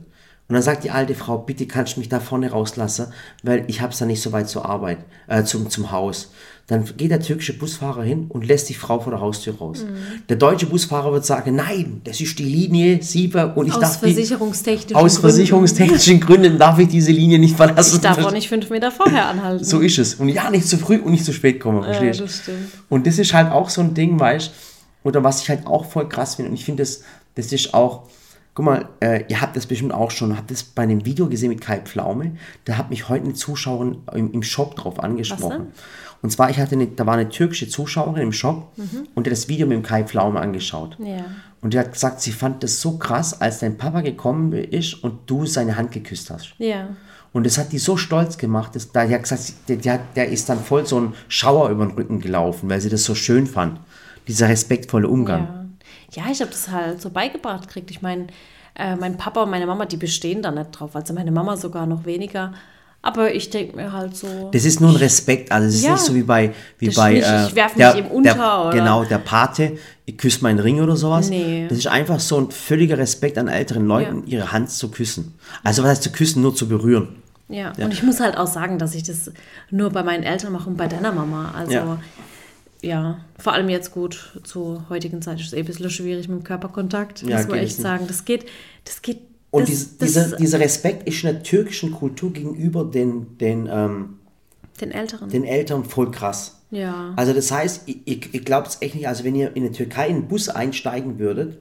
Und dann sagt die alte Frau, bitte kannst du mich da vorne rauslassen, weil ich hab's da nicht so weit zur Arbeit, äh, zum, zum Haus. Dann geht der türkische Busfahrer hin und lässt die Frau vor der Haustür raus. Der deutsche Busfahrer wird sagen, nein, das ist die Linie 7 und ich Aus darf die, versicherungstechnischen aus Gründen. versicherungstechnischen Gründen darf ich diese Linie nicht verlassen. Ich darf auch nicht fünf Meter vorher anhalten. So ist es. Und ja, nicht zu früh und nicht zu spät kommen, ja, verstehst das stimmt. Und das ist halt auch so ein Ding, weißt oder was ich halt auch voll krass finde. Und ich finde, das, das ist auch, guck mal, äh, ihr habt das bestimmt auch schon, habt das bei einem Video gesehen mit Kai Pflaume. Da hat mich heute eine Zuschauerin im, im Shop drauf angesprochen. Und zwar, ich hatte eine, da war eine türkische Zuschauerin im Shop und die hat das Video mit dem Kai Pflaume angeschaut. Ja. Und die hat gesagt, sie fand das so krass, als dein Papa gekommen ist und du seine Hand geküsst hast. Ja. Und das hat die so stolz gemacht, dass, da, die hat gesagt, der, der, der ist dann voll so ein Schauer über den Rücken gelaufen, weil sie das so schön fand. Dieser respektvolle Umgang. Ja, ja ich habe das halt so beigebracht gekriegt. Ich meine, äh, mein Papa und meine Mama, die bestehen da nicht drauf. Also meine Mama sogar noch weniger. Aber ich denke mir halt so. Das ist nur ein Respekt, also es ist Ja. nicht so wie bei, wie bei nicht, äh, ich werf der, mich ihm unter, der, oder? genau der Pate, ich küsse meinen Ring oder sowas. Nee. Das ist einfach so ein völliger Respekt an älteren Leuten, Ja. ihre Hand zu küssen. Also was heißt zu küssen, nur zu berühren. Ja. ja. und ich muss halt auch sagen, dass ich das nur bei meinen Eltern mache und bei deiner Mama. Also ja, vor allem jetzt gut zur heutigen Zeit ist es eh ein bisschen schwierig mit dem Körperkontakt, ja, muss man echt sagen. Das geht, das geht. Und das, dies, das, dieser, dieser Respekt ist in der türkischen Kultur gegenüber den, den, ähm, den Älteren. Den Eltern voll krass. Ja. Also das heißt, ich, ich, ich glaube es echt nicht, also wenn ihr in der Türkei in den Bus einsteigen würdet,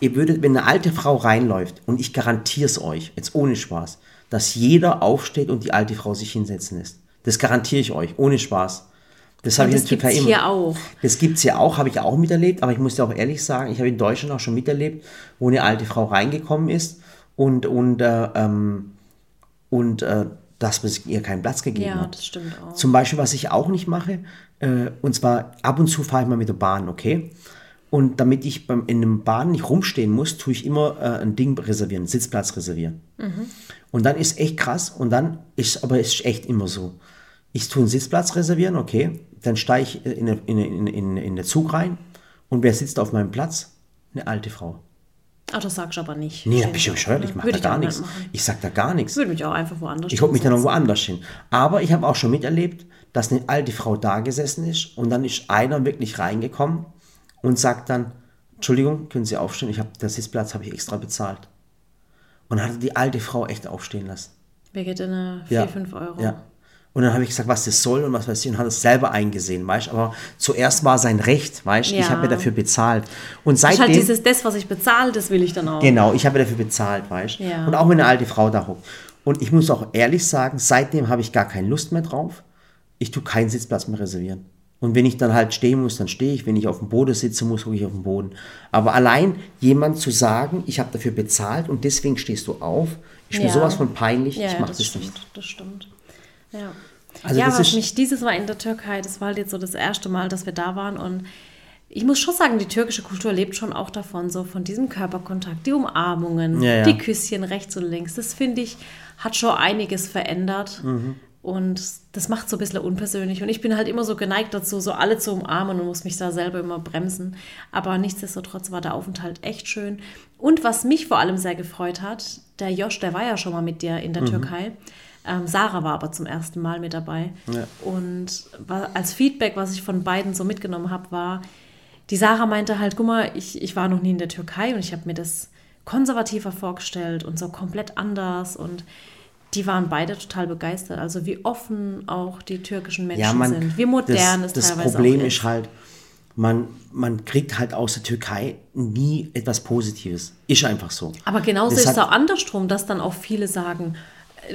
ihr würdet, wenn eine alte Frau reinläuft, und ich garantiere es euch, jetzt ohne Spaß, dass jeder aufsteht und die alte Frau sich hinsetzen lässt. Das garantiere ich euch, ohne Spaß. Das habe ich der Türkei immer. hier auch. Das gibt es hier auch, habe ich auch miterlebt, aber ich muss dir auch ehrlich sagen, ich habe in Deutschland auch schon miterlebt, wo eine alte Frau reingekommen ist und, und, äh, ähm, und äh, dass man ihr keinen Platz gegeben ja, hat. Ja, das stimmt auch. Zum Beispiel, was ich auch nicht mache, äh, und zwar ab und zu fahre ich mal mit der Bahn, okay? Und damit ich beim, in einem Bahn nicht rumstehen muss, tue ich immer äh, ein Ding reservieren, einen Sitzplatz reservieren. Mhm. Und dann ist echt krass. Und dann ist, aber es ist echt immer so. Ich tue einen Sitzplatz reservieren, okay. Dann steige ich in, in, in, in, den Zug rein. Und wer sitzt auf meinem Platz? Eine alte Frau. Ach, das sagst du aber nicht. Nee, da bin ich bescheuert. Ich mache da gar nichts. Ich sag da gar nichts. Würde mich auch einfach woanders Ich hocke mich dann noch woanders hin. Aber ich habe auch schon miterlebt, dass eine alte Frau da gesessen ist und dann ist einer wirklich reingekommen und sagt dann, Entschuldigung, können Sie aufstehen? Ich habe den Sitzplatz habe ich extra bezahlt. Und hat die alte Frau echt aufstehen lassen. Wer geht denn 4, 5 Euro? Ja. Und dann habe ich gesagt, was das soll und was weiß ich, und hat es selber eingesehen, weißt Aber zuerst war sein Recht, weißt ja. Ich habe ja dafür bezahlt. Und seitdem. Das ist halt dieses, das, was ich bezahle, das will ich dann auch. Genau, ich habe ja dafür bezahlt, weißt ja. Und auch wenn eine alte Frau da hockt. Und ich muss auch ehrlich sagen, seitdem habe ich gar keine Lust mehr drauf. Ich tue keinen Sitzplatz mehr reservieren. Und wenn ich dann halt stehen muss, dann stehe ich. Wenn ich auf dem Boden sitze muss, gucke ich auf den Boden. Aber allein jemand zu sagen, ich habe dafür bezahlt und deswegen stehst du auf, ist ja. mir sowas von peinlich. Ja, ich mache das, das stimmt, nicht. Das stimmt. Ja. Also ja, das was mich dieses Mal in der Türkei, das war halt jetzt so das erste Mal, dass wir da waren und ich muss schon sagen, die türkische Kultur lebt schon auch davon, so von diesem Körperkontakt, die Umarmungen, ja, ja. die Küsschen rechts und links. Das finde ich, hat schon einiges verändert. Mhm. Und das macht so ein bisschen unpersönlich. Und ich bin halt immer so geneigt dazu, so alle zu umarmen und muss mich da selber immer bremsen. Aber nichtsdestotrotz war der Aufenthalt echt schön. Und was mich vor allem sehr gefreut hat, der Josh, der war ja schon mal mit dir in der mhm. Türkei. Ähm, Sarah war aber zum ersten Mal mit dabei. Ja. Und als Feedback, was ich von beiden so mitgenommen habe, war, die Sarah meinte halt, guck mal, ich, ich war noch nie in der Türkei und ich habe mir das konservativer vorgestellt und so komplett anders und die waren beide total begeistert. Also wie offen auch die türkischen Menschen ja, man, sind, wie modern das, es teilweise Das Problem ist. ist halt, man, man kriegt halt aus der Türkei nie etwas Positives. Ist einfach so. Aber genauso das ist es auch andersrum, dass dann auch viele sagen,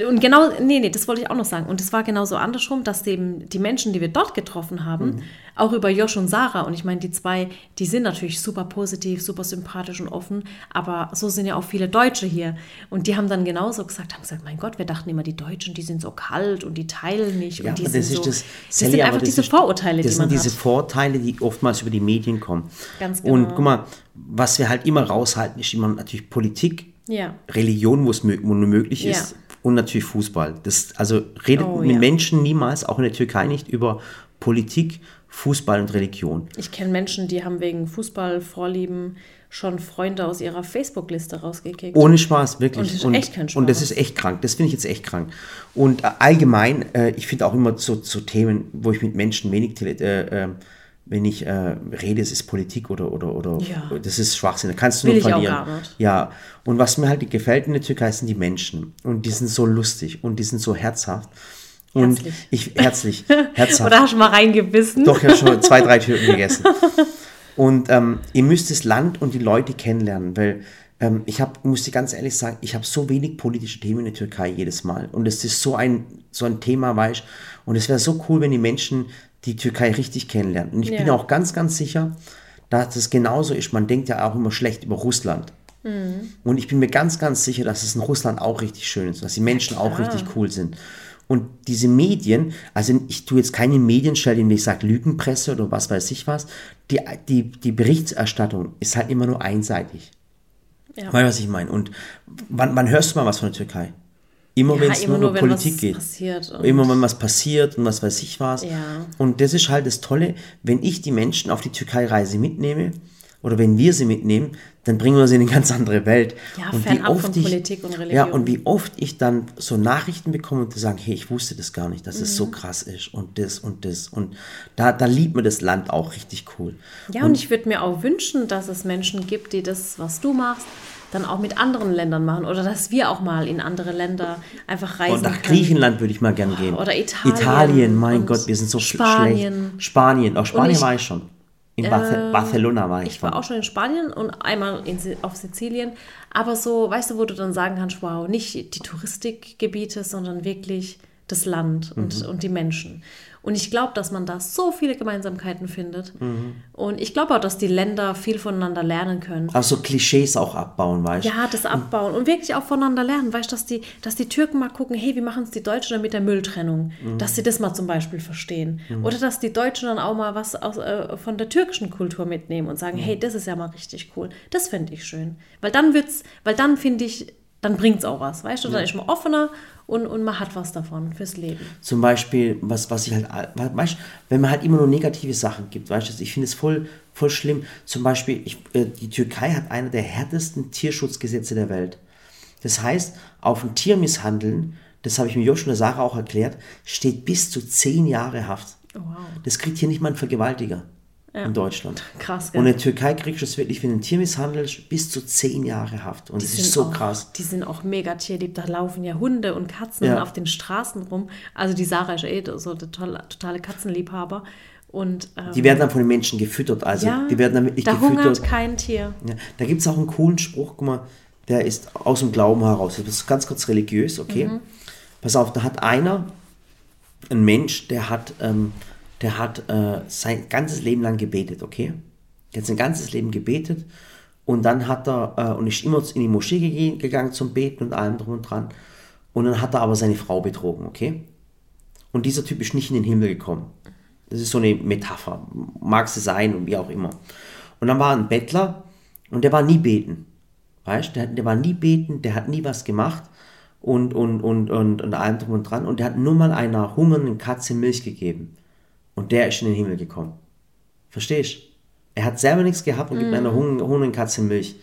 und genau, nee, nee, das wollte ich auch noch sagen. Und es war genauso andersrum, dass eben die Menschen, die wir dort getroffen haben, mhm. auch über Josh und Sarah, und ich meine, die zwei, die sind natürlich super positiv, super sympathisch und offen, aber so sind ja auch viele Deutsche hier. Und die haben dann genauso gesagt, haben gesagt, mein Gott, wir dachten immer, die Deutschen, die sind so kalt und die teilen nicht. Ja, und die das sind so, das, das sind einfach diese ist, Vorurteile, das die man sind diese hat. Vorteile, die oftmals über die Medien kommen. Ganz genau. Und guck mal, was wir halt immer raushalten, ist immer natürlich Politik, ja. Religion, wo es möglich ist. Ja und natürlich Fußball. Das, also redet Oh, mit ja. Menschen niemals, auch in der Türkei nicht, über Politik, Fußball und Religion. Ich kenne Menschen, die haben wegen Fußballvorlieben schon Freunde aus ihrer Facebook-Liste rausgekickt. Ohne Spaß, wirklich. Und das ist echt kein Spaß. Und das ist echt krank. Das finde ich jetzt echt krank. Und äh, allgemein, äh, ich finde auch immer so, so Themen, wo ich mit Menschen wenig, äh, äh, wenn ich äh, rede, es ist Politik oder, oder, oder Ja. das ist Schwachsinn. Da kannst du Will nur verlieren. Ja, und was mir halt gefällt in der Türkei sind die Menschen. Und die sind so lustig und die sind so herzhaft. Und Herzlich. ich, herzlich, herzhaft. Oder hast du mal reingebissen? Doch, ich habe schon zwei, drei Türken gegessen. Und ähm, ihr müsst das Land und die Leute kennenlernen, weil ähm, ich habe, muss ich ganz ehrlich sagen, ich habe so wenig politische Themen in der Türkei jedes Mal. Und es ist so ein, so ein Thema, weißt Und es wäre so cool, wenn die Menschen die Türkei richtig kennenlernen. Und ich bin Ja. auch ganz, ganz sicher, dass es genauso ist. Man denkt ja auch immer schlecht über Russland. Mhm. Und ich bin mir ganz, ganz sicher, dass es in Russland auch richtig schön ist, dass die Menschen auch klar. richtig cool sind. Und diese Medien, also ich tue jetzt keine Medienstelle, indem ich sage Lügenpresse oder was weiß ich was, die, die, die Berichterstattung ist halt immer nur einseitig. Ja. Weißt du, was ich meine? Und wann, wann hörst du mal was von der Türkei? Immer Ja, wenn es nur nur, wenn Politik geht. und- Immer wenn was passiert und was weiß ich was. Ja. Und das ist halt das Tolle, wenn ich die Menschen auf die Türkei-Reise mitnehme, oder wenn wir sie mitnehmen, dann bringen wir sie in eine ganz andere Welt. Ja, und fernab von Politik und Religion. Ja, und wie oft ich dann so Nachrichten bekomme und die sagen, hey, ich wusste das gar nicht, dass es Mhm. so krass ist und das und das. Und da, da liebt man das Land auch richtig cool. Ja, und, ich würde mir auch wünschen, dass es Menschen gibt, die das, was du machst, dann auch mit anderen Ländern machen oder dass wir auch mal in andere Länder einfach reisen Und nach können. Griechenland würde ich mal gern gehen. Oder Italien Italien, mein Gott, wir sind so Spanien. schlecht. Spanien, auch Spanien ich- war ich schon. In Barce- Barcelona war ich, Ich war schon. auch schon in Spanien und einmal in, auf Sizilien. Aber so, weißt du, wo du dann sagen kannst, wow, nicht die Touristikgebiete, sondern wirklich das Land und, Mhm. und die Menschen. Und ich glaube, dass man da so viele Gemeinsamkeiten findet. Mhm. Und ich glaube auch, dass die Länder viel voneinander lernen können. Also so Klischees auch abbauen, weißt du? Ja, das abbauen und wirklich auch voneinander lernen. Weißt du, dass die, dass die Türken mal gucken, hey, wie machen es die Deutschen dann mit der Mülltrennung? Dass sie das mal zum Beispiel verstehen. Oder dass die Deutschen dann auch mal was aus, äh, von der türkischen Kultur mitnehmen und sagen, hey, das ist ja mal richtig cool. Das fände ich schön. Weil dann wird's, weil dann finde ich, dann bringt es auch was. Weißt du, dann ist man offener und, und man hat was davon fürs Leben. Zum Beispiel, was, was ich halt, weißt wenn man halt immer nur negative Sachen gibt, weißt du, ich finde es voll, voll schlimm. Zum Beispiel, ich, äh, die Türkei hat einer der härtesten Tierschutzgesetze der Welt. Das heißt, auf ein Tier misshandeln, das habe ich mir Josh und der Sarah auch erklärt, steht bis zu zehn Jahre Haft. Oh, wow. Das kriegt hier nicht mal ein Vergewaltiger in Deutschland. Krass, gell? Und in der Türkei kriegst du es wirklich, wenn du ein Tier mishandelst, bis zu zehn Jahre Haft. Und das sind ist so auch, krass. Die sind auch mega tierlieb. Da laufen ja Hunde und Katzen Ja. auf den Straßen rum. Also die Sarah ist eh so der tolle, totale Katzenliebhaber. Und ähm, Die werden dann von den Menschen gefüttert. Also ja, die werden dann wirklich da gefüttert. hungert kein Tier. Ja, da gibt es auch einen coolen Spruch, guck mal, der ist aus dem Glauben heraus. Das ist ganz kurz religiös, okay? Pass auf, da hat einer, ein Mensch, der hat, ähm, der hat äh, sein ganzes Leben lang gebetet, okay? Der hat sein ganzes Leben gebetet und dann hat er, äh, und ist immer in die Moschee ge gegangen zum Beten und allem drum und dran. Und dann hat er aber seine Frau betrogen, okay? Und dieser Typ ist nicht in den Himmel gekommen. Das ist so eine Metapher. Mag sie sein und wie auch immer. Und dann war ein Bettler und der war nie beten. Weißt du, der, der war nie beten, der hat nie was gemacht und, und, und, und, und allem drum und dran. Und der hat nur mal einer hungernden Katze Milch gegeben. Und der ist in den Himmel gekommen. Verstehst? Er hat selber nichts gehabt und gibt einer hung- hungernden Katze Milch.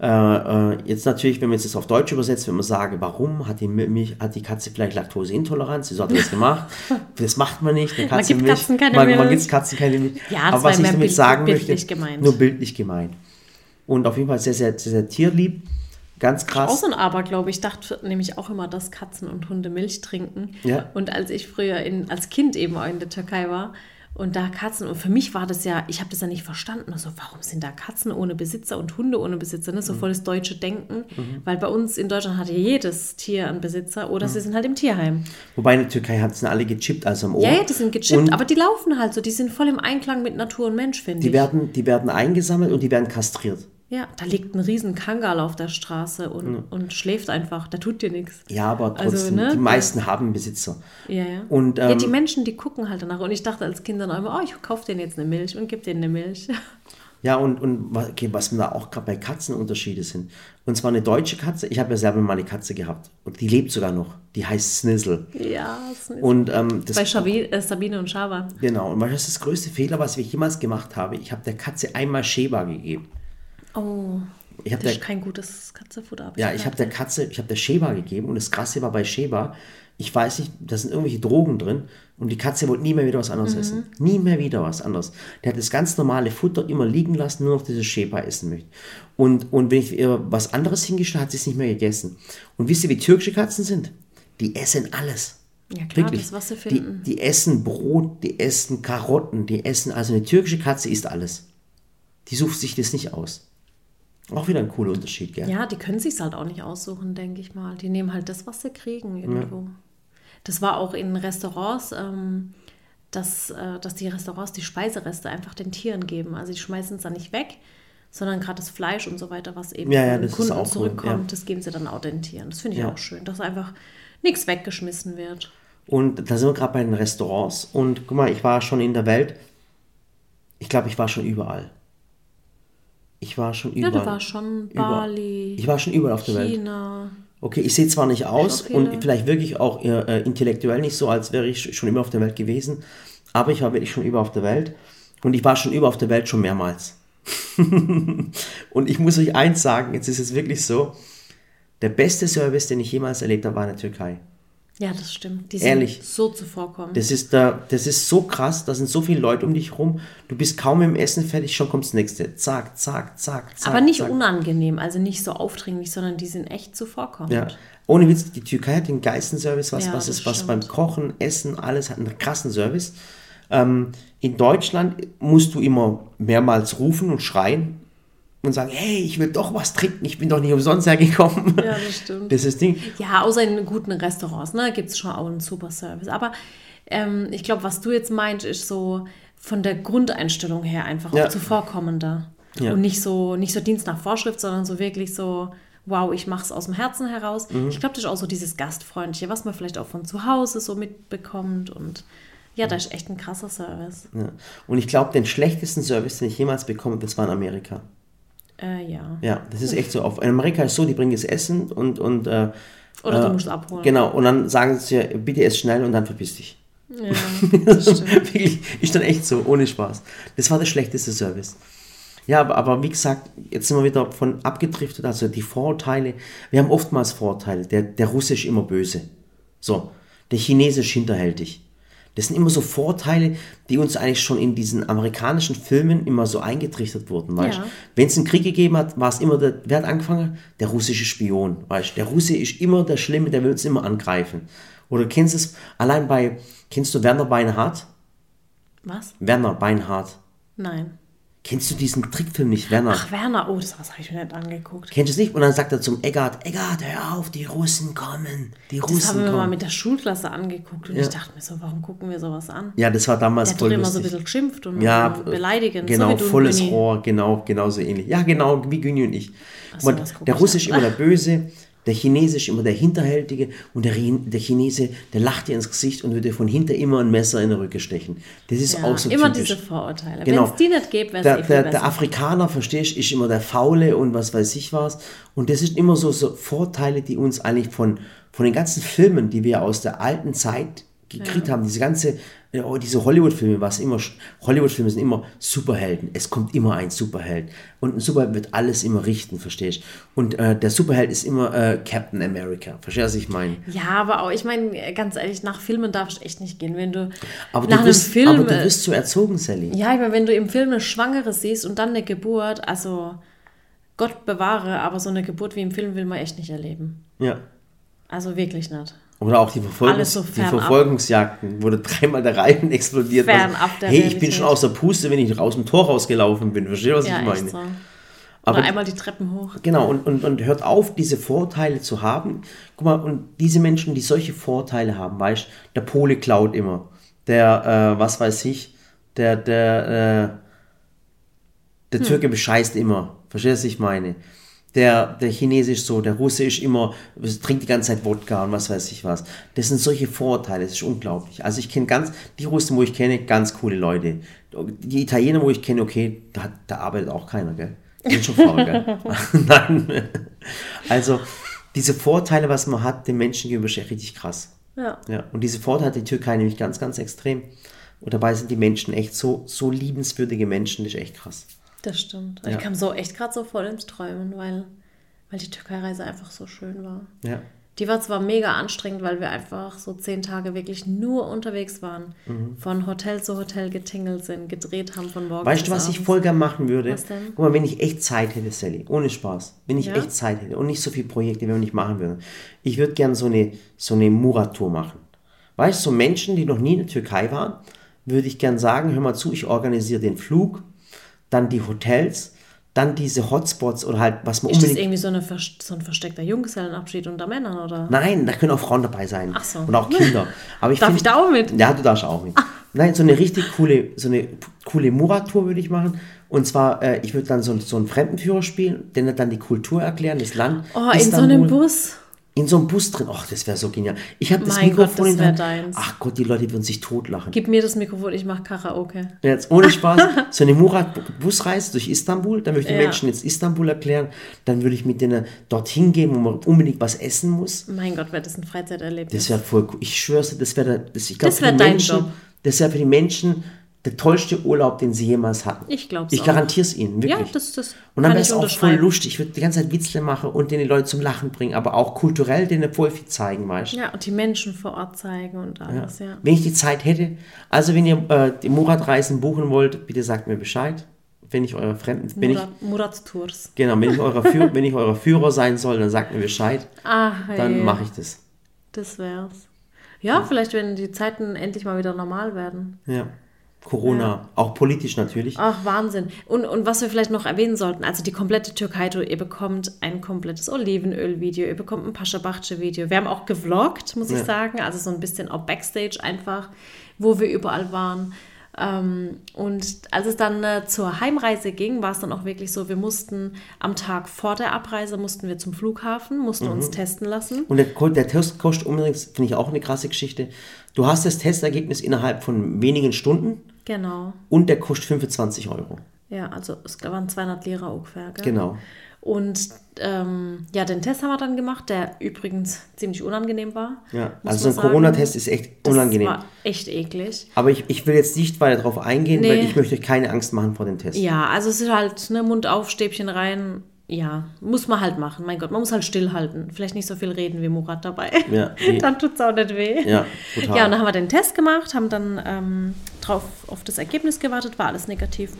Äh, äh, jetzt natürlich, wenn man jetzt das auf Deutsch übersetzt, wenn man sagen, warum hat die, Milch, hat die Katze vielleicht Laktoseintoleranz? Wieso hat er das gemacht? das macht man nicht. Eine Katze gibt Milch, Katzen keine man, man Milch. gibt Katzen keine Milch. Ja, das Aber was ich damit bild- sagen bildlich möchte, gemeint. nur bildlich gemeint. Und auf jeden Fall sehr, sehr, sehr, sehr tierlieb. Ganz Auch krass. so ein Aberglaube. Ich dachte nämlich auch immer, dass Katzen und Hunde Milch trinken. Ja. Und als ich früher in, als Kind eben auch in der Türkei war und da Katzen, und für mich war das ja, ich habe das ja nicht verstanden. Also, warum sind da Katzen ohne Besitzer und Hunde ohne Besitzer? Ne? Mhm. So voll das deutsche Denken. Weil bei uns in Deutschland hat ja jedes Tier einen Besitzer oder sie sind halt im Tierheim. Wobei in der Türkei hat sind alle gechippt, also am Ohr. Ja, ja, die sind gechippt, Und aber die laufen halt so. Die sind voll im Einklang mit Natur und Mensch, finde die ich. werden, die werden eingesammelt und die werden kastriert. Ja, da liegt ein riesen Kangal auf der Straße und, und schläft einfach. Da tut dir nichts. Ja, aber Also, trotzdem, ne, die meisten haben einen Besitzer. Ja, ja. Und, ja, ähm, die Menschen, die gucken halt danach. Und ich dachte als Kind dann immer, oh, ich kaufe denen jetzt eine Milch und gebe denen eine Milch. Ja, und, und okay, was mir da auch gerade bei Katzen Unterschiede sind. Und zwar eine deutsche Katze, ich habe ja selber mal eine Katze gehabt. Und die lebt sogar noch. Die heißt Snizzle. ja, ist Und ähm, das bei Schabi, äh, Sabine und Schaban. Genau, und was ist das größte Fehler, was ich jemals gemacht habe? Ich habe der Katze einmal Sheba gegeben. Oh, Ich habe das der, ist kein gutes Katzenfutter. hab ja, ich habe der Katze, ich habe der Sheba gegeben und das Krasse war bei Sheba, ich weiß nicht, da sind irgendwelche Drogen drin und die Katze wollte nie mehr wieder was anderes essen. Nie mehr wieder was anderes. Der hat das ganz normale Futter immer liegen lassen, nur noch dieses Sheba essen möchte. Und, und wenn ich ihr was anderes hingestellt hat sie es nicht mehr gegessen. Und wisst ihr, wie türkische Katzen sind? Die essen alles. Ja, klar, Wirklich. das, was sie die, finden. die essen Brot, die essen Karotten, die essen, also eine türkische Katze isst alles. Die sucht sich das nicht aus. Auch wieder ein cooler Unterschied, gell? Ja, die können sich halt auch nicht aussuchen, denke ich mal. Die nehmen halt das, was sie kriegen irgendwo. Das war auch in Restaurants, ähm, dass, äh, dass die Restaurants die Speisereste einfach den Tieren geben. Also die schmeißen es dann nicht weg, sondern gerade das Fleisch und so weiter, was eben Ja, ja, den Kunden auch cool, zurückkommt, ja. das geben sie dann auch den Tieren. Das finde ich Ja. auch schön, dass einfach nichts weggeschmissen wird. Und da sind wir gerade bei den Restaurants. Und guck mal, ich war schon in der Welt. Ich glaube, ich war schon überall. Ich war schon Ja, überall. du warst schon. Bali, Ich war schon überall auf der Welt. China. Okay, ich sehe zwar nicht aus Auch und vielleicht wirklich auch äh, intellektuell nicht so, als wäre ich schon immer auf der Welt gewesen, aber ich war wirklich schon über auf der Welt und ich war schon über auf der Welt schon mehrmals. und ich muss euch eins sagen, jetzt ist es wirklich so, der beste Service, den ich jemals erlebt habe, war in der Türkei. Ja, das stimmt. Die sind Ehrlich. so zuvorkommen. Das ist, da, das ist so krass, da sind so viele Leute um dich rum, du bist kaum im Essen fertig, schon kommt das nächste. Zack, zack, zack, zack. Aber nicht zack. unangenehm, also nicht so aufdringlich, sondern die sind echt zuvorkommend. Ja. Ohne Witz, die Türkei hat den geilsten Service, was, Ja, was ist, was stimmt. beim Kochen, Essen, alles hat einen krassen Service. Ähm, in Deutschland musst du immer mehrmals rufen und schreien und sagen, hey, ich will doch was trinken, ich bin doch nicht umsonst hergekommen. Ja, das stimmt. Das ist das Ding. Ja, außer in guten Restaurants, ne, gibt es schon auch einen super Service. Aber ähm, ich glaube, was du jetzt meinst, ist so von der Grundeinstellung her einfach Ja. auch zuvorkommender. Ja. Und nicht so, nicht so Dienst nach Vorschrift, sondern so wirklich so, wow, ich mache es aus dem Herzen heraus. Mhm. Ich glaube, das ist auch so dieses Gastfreundliche, was man vielleicht auch von zu Hause so mitbekommt. Und ja, das ist echt ein krasser Service. Ja. Und ich glaube, den schlechtesten Service, den ich jemals bekommen habe, das war in Amerika. Äh, ja. Ja, das ist echt so. Auf, in Amerika ist so, die bringen das Essen und, und äh, Oder du äh, musst abholen. Genau, und dann sagen sie dir, bitte ess schnell und dann verpiss dich. Ja, das stimmt. Wirklich, ist dann echt so, ohne Spaß. Das war der schlechteste Service. Ja, aber, aber wie gesagt, jetzt sind wir wieder von abgedriftet, also die Vorurteile. Wir haben oftmals Vorurteile. Der, der Russe ist immer böse. So, der Chinese ist hinterhältig. Das sind immer so Vorteile, die uns eigentlich schon in diesen amerikanischen Filmen immer so eingetrichtert wurden, weißt Ja. Wenn es einen Krieg gegeben hat, war es immer der, wer hat angefangen? Der russische Spion, weißt Der Russe ist immer der Schlimme, der will uns immer angreifen. Oder kennst du es, allein bei, kennst du Werner Beinhardt? Was? Werner Beinhardt. Nein. Kennst du diesen Trickfilm nicht, Werner? Ach, Werner, oh, das was habe ich mir nicht angeguckt. Kennst du es nicht? Und dann sagt er zum Eggert, Eggert, hör auf, die Russen kommen. Die Das haben Russen wir mal kommen. mit der Schulklasse angeguckt und Ja. ich dachte mir so, warum gucken wir sowas an? Ja, das war damals Der voll doch immer so ein lustig. bisschen geschimpft und ja, und beleidigend. Genau, so und volles. Rohr, genau, genauso ähnlich. Ja, genau, wie Günni und ich. So, mal, das guck der Russe ist immer der Böse, der Chinese ist immer der Hinterhältige und der, der Chinese, der lacht dir ins Gesicht und würde dir von hinter immer ein Messer in den Rücken stechen. Das ist Ja, auch so immer typisch. diese Vorurteile. Genau. Wenn es die nicht gäbe, wäre der, es eh viel der, der Afrikaner, verstehst du, ist immer der Faule und was weiß ich was. Und das sind immer so, so Vorteile, die uns eigentlich von, von den ganzen Filmen, die wir aus der alten Zeit gekriegt haben, diese ganze, oh, diese Hollywood-Filme, was immer, Hollywood-Filme sind immer Superhelden. Es kommt immer ein Superheld. Und ein Superheld wird alles immer richten, verstehst du? Und äh, der Superheld ist immer äh, Captain America. Verstehst du, was ich meine? ja, aber auch, ich meine, ganz ehrlich, nach Filmen darfst du echt nicht gehen. Wenn du Aber, nach du einem wirst, Film. aber du wirst so erzogen, Sally. ja, ich meine, wenn du im Film eine Schwangere siehst und dann eine Geburt, also Gott bewahre, aber so eine Geburt wie im Film will man echt nicht erleben. Ja. Also wirklich nicht. Oder auch die, Verfolgungs so die. Verfolgungsjagden, wo da dreimal der Reifen explodiert. Fernab der hey, ich bin schon aus der Puste, wenn ich aus dem Tor rausgelaufen bin. Verstehst du, was Ja, ich meine? so. Oder Aber einmal die Treppen hoch. genau, und, und, und hört auf, diese Vorteile zu haben. Guck mal, und diese Menschen, die solche Vorteile haben, weißt der Pole klaut immer. Der, äh, was weiß ich, der, der, äh, der Hm. Türke bescheißt immer. Verstehst du, was ich meine? Der, der Chinese ist so, der Russe ist immer, trinkt die ganze Zeit Wodka und was weiß ich was. Das sind solche Vorteile, das ist unglaublich. Also ich kenne ganz, die Russen, wo ich kenne, ganz coole Leute. Die Italiener, wo ich kenne, okay, da, da arbeitet auch keiner, gell? Die sind schon faul, gell? Nein. Also, diese Vorteile, was man hat, den Menschen gegenüber, ist echt richtig krass. Ja. Ja, und diese Vorteile hat die Türkei nämlich ganz, ganz extrem. Und dabei sind die Menschen echt so, so liebenswürdige Menschen, das ist echt krass. Das stimmt. Ja. Ich kam so echt gerade so voll ins Träumen, weil, weil die Türkei-Reise einfach so schön war. Ja. Die war zwar mega anstrengend, weil wir einfach so zehn Tage wirklich nur unterwegs waren. Mhm. Von Hotel zu Hotel getingelt sind, gedreht haben von morgens Weißt du, was ich abends. voll gern machen würde? Was denn? Guck mal, wenn ich echt Zeit hätte, Sally, ohne Spaß, wenn ich Ja? echt Zeit hätte und nicht so viele Projekte, wenn wir nicht machen würden, ich würde gern so eine, so eine Murat-Tour machen. Weißt du, so Menschen, die noch nie in der Türkei waren, würde ich gern sagen, hör mal zu, ich organisiere den Flug, dann die Hotels, dann diese Hotspots oder halt, was man Ist das unbedingt... irgendwie so, eine, so ein versteckter Junggesellenabschied unter Männern, oder? Nein, da können auch Frauen dabei sein. Ach so. Und auch Kinder. Aber ich Darf find- ich da auch mit? Ja, du darfst auch mit. Nein, so eine richtig coole, so eine coole Murat-Tour würde ich machen. Und zwar, äh, ich würde dann so, so einen Fremdenführer spielen, den dann die Kultur erklären, das Land. Oh, in so einem. Bus? In so einem Bus drin. Ach, das wäre so genial. Ich habe das Mein Gott, Mikrofon das in der Hand. wär deins. Ach Gott, die Leute würden sich totlachen. Gib mir das Mikrofon, ich mache Karaoke. Jetzt ohne Spaß, so eine Murat-Busreise durch Istanbul, dann würde ich den Ja. Menschen jetzt Istanbul erklären, dann würde ich mit denen dorthin gehen, wo man unbedingt was essen muss. Mein Gott, wäre das ein Freizeiterlebnis. Das wäre voll cool. Ich schwör's dir, das wäre das, ich glaube Das für wär dein Menschen, Job. das wäre für die Menschen der tollste Urlaub, den sie jemals hatten. Ich glaub's Ich garantiere es ihnen, wirklich. Ja, das- das Und dann wäre es auch voll lustig. Ich würde die ganze Zeit Witzle machen und den die Leute zum Lachen bringen, aber auch kulturell denen voll viel zeigen, weißt du? Ja, und die Menschen vor Ort zeigen und alles, ja. Wenn ich die Zeit hätte, also wenn ihr äh, die Murat-Reisen buchen wollt, bitte sagt mir Bescheid. Wenn ich euer Fremden, wenn ich, Murat, Murat Tours. genau, wenn ich eurer Führer, wenn ich eurer Führer sein soll, dann sagt mir Bescheid. Ah, Dann hey, mache ich das. das wär's. Ja, vielleicht, wenn die Zeiten endlich mal wieder normal werden. Ja. Corona, auch politisch natürlich. Ach, Wahnsinn. Und, und was wir vielleicht noch erwähnen sollten, also die komplette Türkei-Tour, ihr bekommt ein komplettes Olivenöl-Video, ihr bekommt ein Pascha-Bachce-Video. Wir haben auch gevloggt, muss ich Ja. sagen, also so ein bisschen auch Backstage einfach, wo wir überall waren. Ähm, und als es dann äh, zur Heimreise ging, war es dann auch wirklich so, wir mussten am Tag vor der Abreise, mussten wir zum Flughafen, mussten Mhm. uns testen lassen. Und der, der Test kostet übrigens, finde ich auch eine krasse Geschichte. Du hast das Testergebnis innerhalb von wenigen Stunden Genau. und der kostet 25 Euro. Ja, also es waren 200 Lira ungefähr. Gell? Genau. Und ähm, ja, den Test haben wir dann gemacht, der übrigens ziemlich unangenehm war. Ja. Also so ein. Corona-Test ist echt Das unangenehm. war echt eklig. Aber ich, ich will jetzt nicht weiter darauf eingehen, Nee. weil ich möchte euch keine Angst machen vor dem Test. Ja, also es ist halt ne, Mund auf, Stäbchen rein. Ja, muss man halt machen. Mein Gott, man muss halt stillhalten. Vielleicht nicht so viel reden wie Murat dabei. Ja, nee. dann tut es auch nicht weh. Ja, total. Ja, und dann haben wir den Test gemacht, haben dann ähm, drauf auf das Ergebnis gewartet, war alles negativ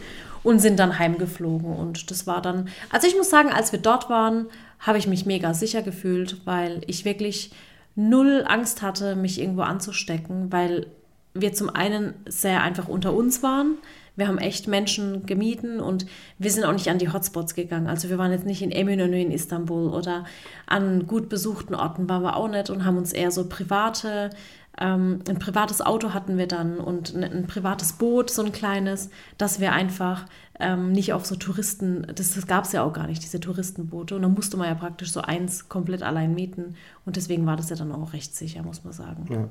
und sind dann heimgeflogen. Und das war dann, also ich muss sagen, als wir dort waren, habe ich mich mega sicher gefühlt, weil ich wirklich null Angst hatte, mich irgendwo anzustecken, weil wir zum einen sehr einfach unter uns waren. Wir haben echt Menschen gemieden und wir sind auch nicht an die Hotspots gegangen. Also wir waren jetzt nicht in Eminönü in Istanbul oder an gut besuchten Orten waren wir auch nicht und haben uns eher so private, ähm, ein privates Auto hatten wir dann und ein, ein privates Boot, so ein kleines, dass wir einfach ähm, nicht auf so Touristen, das, das gab es ja auch gar nicht, diese Touristenboote. Und dann musste man ja praktisch so eins komplett allein mieten. Und deswegen war das ja dann auch recht sicher, muss man sagen.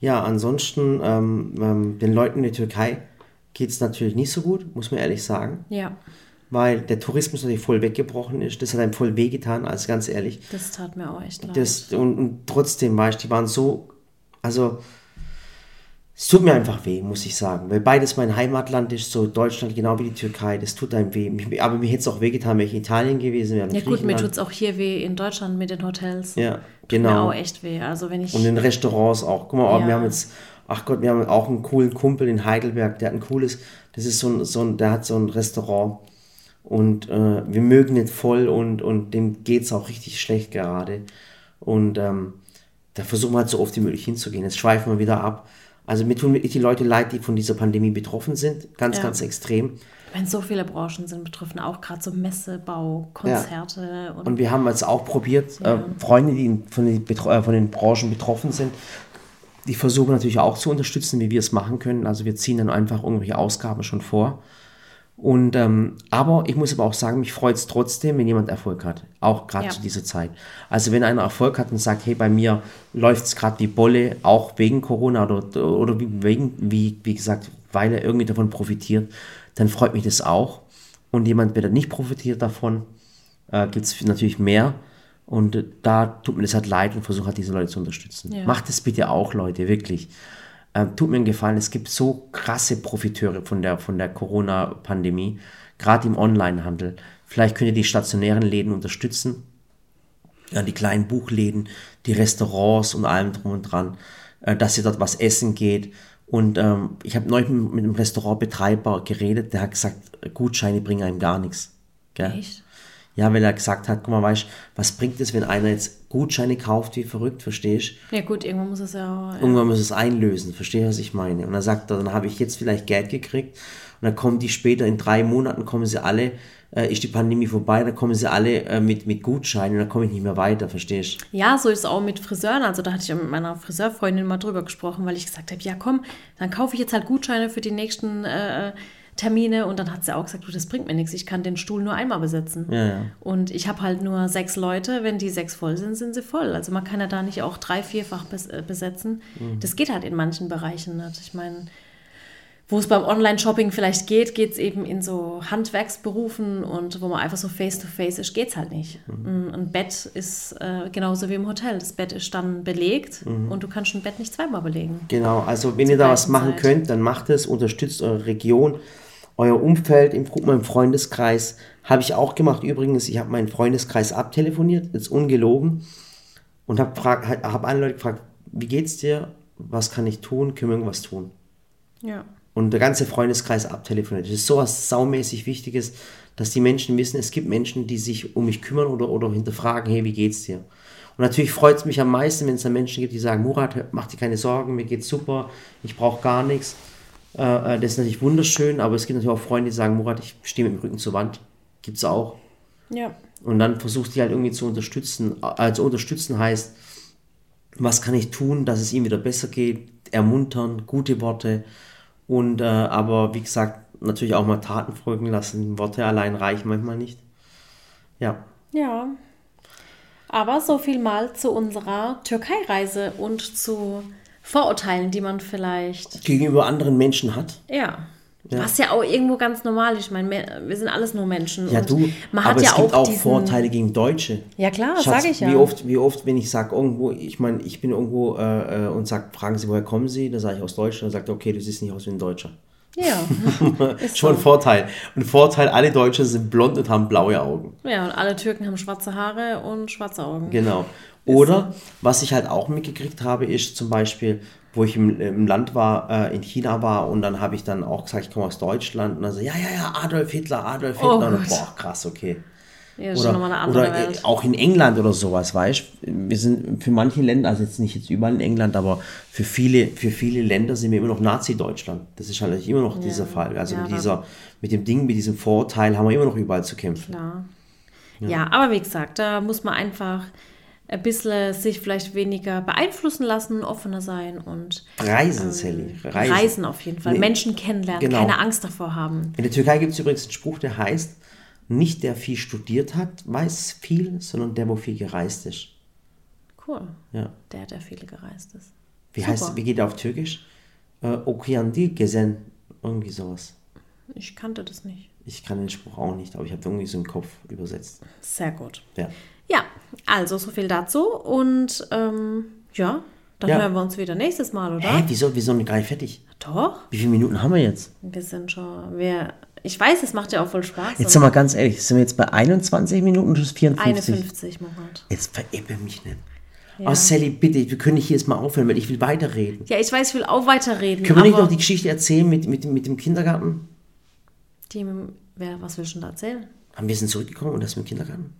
Ja, ansonsten, ähm, ähm, den Leuten in der Türkei geht es natürlich nicht so gut, muss man ehrlich sagen. Ja, Weil der Tourismus natürlich voll weggebrochen ist. Das hat einem voll wehgetan, also ganz ehrlich. das tat mir auch echt leid. Das, und, und trotzdem, weißt du, die waren so, also es tut mir einfach weh, muss ich sagen, weil beides mein Heimatland ist, so Deutschland genau wie die Türkei, das tut einem weh. Mich, aber mir hätte es auch wehgetan, wäre ich in Italien gewesen wäre. ja gut, mir tut es auch hier weh in Deutschland mit den Hotels. Ja, Tut mir genau. auch echt weh. Also wenn ich... Und in Restaurants auch. Guck mal, Ja. wir haben jetzt, ach Gott, wir haben auch einen coolen Kumpel in Heidelberg, der hat ein cooles, das ist so ein, so ein der hat so ein Restaurant und äh, wir mögen nicht voll und, und dem geht es auch richtig schlecht gerade. Und ähm, da versuchen wir halt so oft wie möglich hinzugehen. Jetzt schweifen wir wieder ab. Also mir tun wirklich die Leute leid, die von dieser Pandemie betroffen sind. Ganz, Ja. ganz extrem. Meine, so viele Branchen sind betroffen, auch gerade so Messebau, Konzerte und, Und wir haben jetzt auch probiert, äh, Freunde, die von den, Betro äh, von den Branchen betroffen sind, die versuchen natürlich auch zu unterstützen, wie wir es machen können. Also wir ziehen dann einfach irgendwelche Ausgaben schon vor. Und ähm, aber ich muss aber auch sagen, mich freut es trotzdem, wenn jemand Erfolg hat. Auch gerade Ja. zu dieser Zeit. Also wenn einer Erfolg hat und sagt, hey, bei mir läuft es gerade wie Bolle, auch wegen Corona oder, oder wie, wegen, wie, wie gesagt, weil er irgendwie davon profitiert, dann freut mich das auch. Und jemand, der nicht profitiert davon, äh, gibt es natürlich mehr. Und da tut mir das halt leid und versuche halt diese Leute zu unterstützen. Ja. Macht es bitte auch, Leute, wirklich. Ähm, tut mir einen Gefallen, es gibt so krasse Profiteure von der, von der Corona-Pandemie, gerade im Onlinehandel. Vielleicht könnt ihr die stationären Läden unterstützen, ja, die kleinen Buchläden, die Restaurants und allem drum und dran, äh, dass ihr dort was essen geht. Und ähm, ich habe neulich mit mit einem Restaurantbetreiber geredet, der hat gesagt, Gutscheine bringen einem gar nichts. Gell? echt. Ja, weil er gesagt hat, guck mal, weißt was bringt es, wenn einer jetzt Gutscheine kauft wie verrückt, verstehst Ja gut, irgendwann muss es ja auch... Ja. Irgendwann muss es einlösen, verstehst du, was ich meine? Und dann sagt er, dann habe ich jetzt vielleicht Geld gekriegt und dann kommen die später, in drei Monaten kommen sie alle, äh, ist die Pandemie vorbei, dann kommen sie alle äh, mit, mit Gutscheinen und dann komme ich nicht mehr weiter, verstehst du? Ja, so ist es auch mit Friseuren. Also da hatte ich ja mit meiner Friseurfreundin mal drüber gesprochen, weil ich gesagt habe, ja komm, dann kaufe ich jetzt halt Gutscheine für die nächsten äh, Termine. Und dann hat sie auch gesagt, du, das bringt mir nichts, ich kann den Stuhl nur einmal besetzen. Ja, ja. Und ich habe halt nur sechs Leute, wenn die sechs voll sind, sind sie voll. Also man kann ja da nicht auch drei, vierfach bes äh, besetzen. Mhm. Das geht halt in manchen Bereichen nicht. Ich meine, wo es beim Online-Shopping vielleicht geht, geht es eben in so Handwerksberufen und wo man einfach so face-to-face ist, geht es halt nicht. Mhm. Ein Bett ist äh, genauso wie im Hotel. Das Bett ist dann belegt mhm. und du kannst ein Bett nicht zweimal belegen. Genau, also wenn ihr da was machen Zeit. könnt, dann macht es, unterstützt eure Region, euer Umfeld, im, guck mal im Freundeskreis. Habe ich auch gemacht übrigens. Ich habe meinen Freundeskreis abtelefoniert, jetzt ungelogen, und habe hab alle Leute gefragt, wie geht's dir? Was kann ich tun? Können wir irgendwas tun? Ja und der ganze Freundeskreis abtelefoniert. Das ist sowas saumäßig Wichtiges, dass die Menschen wissen, es gibt Menschen, die sich um mich kümmern oder, oder hinterfragen, hey, wie geht's dir? Und natürlich freut es mich am meisten, wenn es da Menschen gibt, die sagen, Murat, mach dir keine Sorgen, mir geht's super, ich brauche gar nichts. Äh, äh, das ist natürlich wunderschön, aber es gibt natürlich auch Freunde, die sagen, Murat, ich stehe mit dem Rücken zur Wand. Gibt es auch. Ja. Und dann versucht die halt irgendwie zu unterstützen. Also unterstützen heißt, was kann ich tun, dass es ihm wieder besser geht, ermuntern, gute Worte, und äh, aber wie gesagt, natürlich auch mal Taten folgen lassen. Worte allein reichen manchmal nicht. Ja. Ja. Aber so viel mal zu unserer Türkei-Reise und zu Vorurteilen, die man vielleicht gegenüber anderen Menschen hat. Ja. Ja. Was ja auch irgendwo ganz normal ist. Ich meine, wir sind alles nur Menschen. Ja, du, man aber hat es ja gibt auch, auch Vorteile gegen Deutsche. Ja, klar, sage ich ja. Wie oft, wie oft wenn ich sage, irgendwo, ich meine, ich bin irgendwo äh, äh und sage, fragen Sie, woher kommen Sie? Da sage ich aus Deutschland. Dann sagt okay, du siehst nicht aus wie ein Deutscher. Ja. Schon ein Vorteil. Ein Vorteil, alle Deutschen sind blond und haben blaue Augen. Ja, und alle Türken haben schwarze Haare und schwarze Augen. Genau. Oder, was ich halt auch mitgekriegt habe, ist zum Beispiel, wo ich im, im Land war, äh, in China war und dann habe ich dann auch gesagt, ich komme aus Deutschland und dann so, ja, ja, ja, Adolf Hitler, Adolf Hitler. Oh und, boah, krass, okay. Ja, oder, oder Welt. auch in England oder sowas, weißt Wir sind für manche Länder, also jetzt nicht jetzt überall in England, aber für viele, für viele Länder sind wir immer noch Nazi-Deutschland. Das ist halt immer noch ja. dieser Fall. Also ja, mit, dieser, mit dem Ding, mit diesem Vorteil haben wir immer noch überall zu kämpfen. Klar. Ja, aber wie gesagt, da muss man einfach ein bisschen sich vielleicht weniger beeinflussen lassen, offener sein und Reisen, ähm, Sally. Reisen. Reisen auf jeden Fall. Nee. Menschen kennenlernen, genau. keine Angst davor haben. In der Türkei gibt es übrigens einen Spruch, der heißt, nicht der viel studiert hat, weiß viel, sondern der, wo viel gereist ist. Cool. Ja. Der, der viel gereist ist. Wie Super. heißt, wie geht er auf Türkisch? Äh, Okuyandi Gesen, irgendwie sowas. Ich kannte das nicht. Ich kann den Spruch auch nicht, aber ich habe irgendwie so im Kopf übersetzt. Sehr gut. Ja. Ja, also so viel dazu und ähm, ja, dann ja. hören wir uns wieder nächstes Mal, oder? Hä, wieso, wieso gar nicht fertig? Doch. Wie viele Minuten haben wir jetzt? Wir sind schon, wir, ich weiß, es macht ja auch voll Spaß. Jetzt sind wir ganz ehrlich, sind wir jetzt bei 21 Minuten bis 54? 51, Monat. Jetzt veräpple mich nicht. Ja. Oh, Sally, bitte, wir können nicht hier jetzt mal aufhören, weil ich will weiterreden. Ja, ich weiß, ich will auch weiterreden. Können wir nicht noch die Geschichte erzählen mit, mit, mit dem Kindergarten? Die, wer, was willst du denn da erzählen? Haben wir sind zurückgekommen und das mit dem Kindergarten?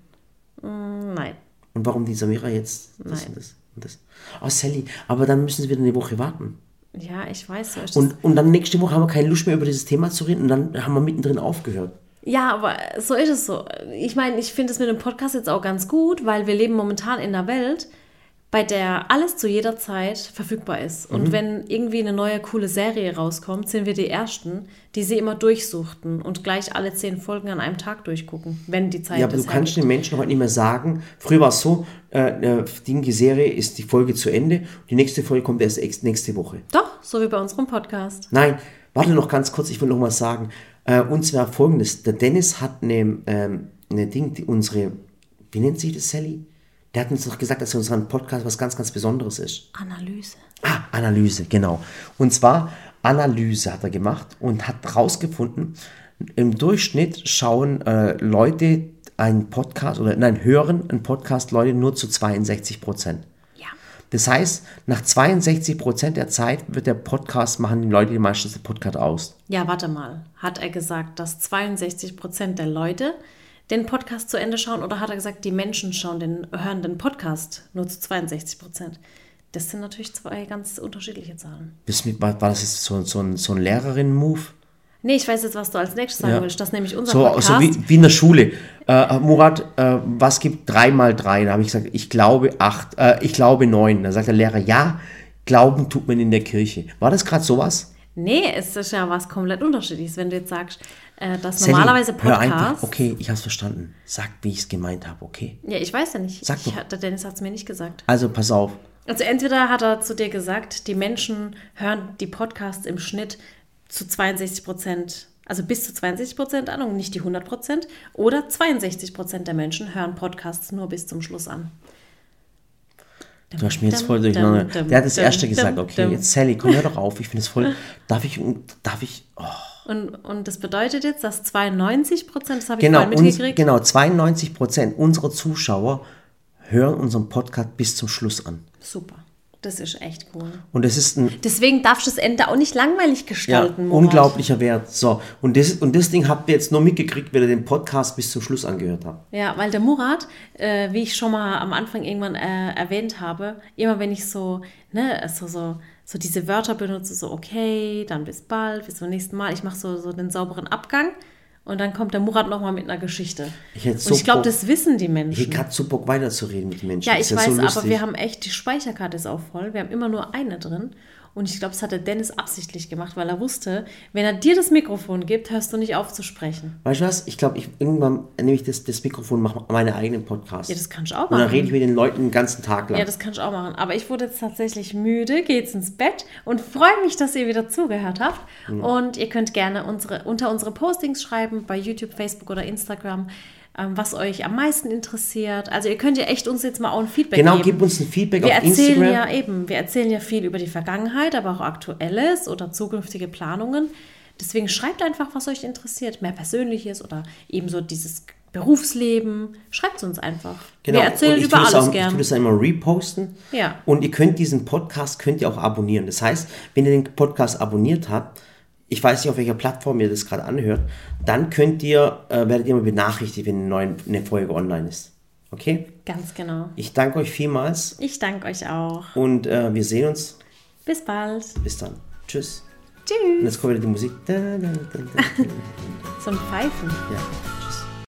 Mm, nein. Und warum die Samira jetzt das Nein. und das und das? Oh, Sally, aber dann müssen sie wieder eine Woche warten. Ja, ich weiß. So und, und dann nächste Woche haben wir keine Lust mehr über dieses Thema zu reden und dann haben wir mittendrin aufgehört. Ja, aber so ist es so. Ich meine, ich finde es mit dem Podcast jetzt auch ganz gut, weil wir leben momentan in einer Welt, bei der alles zu jeder Zeit verfügbar ist. Und mhm. wenn irgendwie eine neue coole Serie rauskommt, sind wir die Ersten, die sie immer durchsuchten und gleich alle zehn Folgen an einem Tag durchgucken, wenn die Zeit ist. Ja, aber du kannst den Menschen heute nicht mehr sagen, früher war es so, äh, die Serie ist die Folge zu Ende, die nächste Folge kommt erst nächste Woche. Doch, so wie bei unserem Podcast. Nein, warte noch ganz kurz, ich will noch mal sagen, äh, und zwar folgendes, der Dennis hat eine, ähm, eine Ding, die unsere, wie nennt sich das, Sally? Der hat uns doch gesagt, dass unser Podcast was ganz, ganz Besonderes ist. Analyse. Ah, Analyse, genau. Und zwar Analyse hat er gemacht und hat herausgefunden, im Durchschnitt schauen äh, Leute einen Podcast oder nein, hören einen Podcast Leute nur zu 62 Prozent. Ja. Das heißt, nach 62 Prozent der Zeit wird der Podcast machen die Leute die meistens den Podcast aus. Ja, warte mal. Hat er gesagt, dass 62 Prozent der Leute den Podcast zu Ende schauen oder hat er gesagt, die Menschen schauen den, hören den Podcast nur zu 62 Prozent? Das sind natürlich zwei ganz unterschiedliche Zahlen. War, das jetzt so, so ein, so ein Lehrerinnen-Move? Nee, ich weiß jetzt, was du als nächstes sagen ja. willst. Das ist nämlich unser so, Podcast. So wie, wie in der Schule. Äh, Murat, äh, was gibt drei mal drei? Da habe ich gesagt, ich glaube acht, äh, ich glaube neun. Da sagt der Lehrer, ja, Glauben tut man in der Kirche. War das gerade sowas? Nee, es ist ja was komplett unterschiedliches. Wenn du jetzt sagst, äh, dass Sally, normalerweise Podcasts... Hör einfach, okay, ich habe es verstanden. Sag, wie ich es gemeint habe, okay? Ja, ich weiß ja nicht. Sag ich, der Dennis hat es mir nicht gesagt. Also, pass auf. Also entweder hat er zu dir gesagt, die Menschen hören die Podcasts im Schnitt zu 62 Prozent, also bis zu 62 Prozent an und nicht die 100 Prozent. Oder 62 Prozent der Menschen hören Podcasts nur bis zum Schluss an. Du hast mir jetzt voll durcheinander. Der hat das erste gesagt, okay, jetzt Sally, komm hör doch auf, ich finde es voll, darf ich, darf ich, oh. Und, und das bedeutet jetzt, dass 92 Prozent, das habe ich Genau, vorhin uns, mitgekriegt, genau, 92 Prozent unserer Zuschauer hören unseren Podcast bis zum Schluss an. super. Das ist echt cool. Und das ist ein Deswegen darfst du das Ende auch nicht langweilig ja, gestalten. Murat. unglaublicher Wert. So, und das, und das Ding habt ihr jetzt nur mitgekriegt, weil ihr den Podcast bis zum Schluss angehört habt. Ja, weil der Murat, äh, wie ich schon mal am Anfang irgendwann äh, erwähnt habe, immer wenn ich so, ne, so, so, so diese Wörter benutze, so okay, dann bis bald, bis zum nächsten Mal, ich mache so, so den sauberen Abgang und dann kommt der Murat nochmal mit einer Geschichte. Ich hätte und so ich glaube, das wissen die Ich Menschen. hätte gerade so Bock weiterzureden mit den Menschen. Ja, ich ist weiß, so aber wir haben echt, die Speicherkarte ist auch voll. Wir haben immer nur eine drin. Und ich glaube, das hat der Dennis absichtlich gemacht, weil er wusste, wenn er dir das Mikrofon gibt, hörst du nicht auf zu sprechen. Weißt du was? Ich glaube, ich, irgendwann nehme ich das, das Mikrofon und mache meine eigenen Podcasts. Ja, das kannst du auch und dann machen. rede ich mit den Leuten den ganzen Tag lang. Ja, das kann ich auch machen. Aber ich wurde jetzt tatsächlich müde, gehe jetzt ins Bett und freue mich, dass ihr wieder zugehört habt. Und ihr könnt gerne unsere, unter unsere Postings schreiben, bei YouTube, Facebook oder Instagram, was euch am meisten interessiert. Also ihr könnt ja echt uns jetzt mal auch ein Feedback genau, geben. gib uns ein Feedback wir auf erzählen Instagram. ja eben, wir erzählen ja viel über die Vergangenheit, aber auch Aktuelles oder zukünftige Planungen. Deswegen schreibt einfach, was euch interessiert. Mehr Persönliches oder eben so dieses Berufsleben. Schreibt es uns einfach. Genau. Wir erzählen über alles auch, Ich tue das immer reposten. Ja. Und ihr könnt diesen Podcast könnt ihr auch abonnieren. Das heißt, wenn ihr den Podcast abonniert habt, ich weiß nicht, auf welcher Plattform ihr das gerade anhört, dann könnt ihr, äh, werdet ihr immer benachrichtigt, wenn eine neue eine Folge online ist. Okay? Ganz genau. Ich danke euch vielmals Ich danke euch auch. und äh, wir sehen uns. Bis bald. Bis dann. Tschüss. Tschüss. Und jetzt kommt wieder die Musik. Da, da, da, da. So ein Pfeifen. Ja.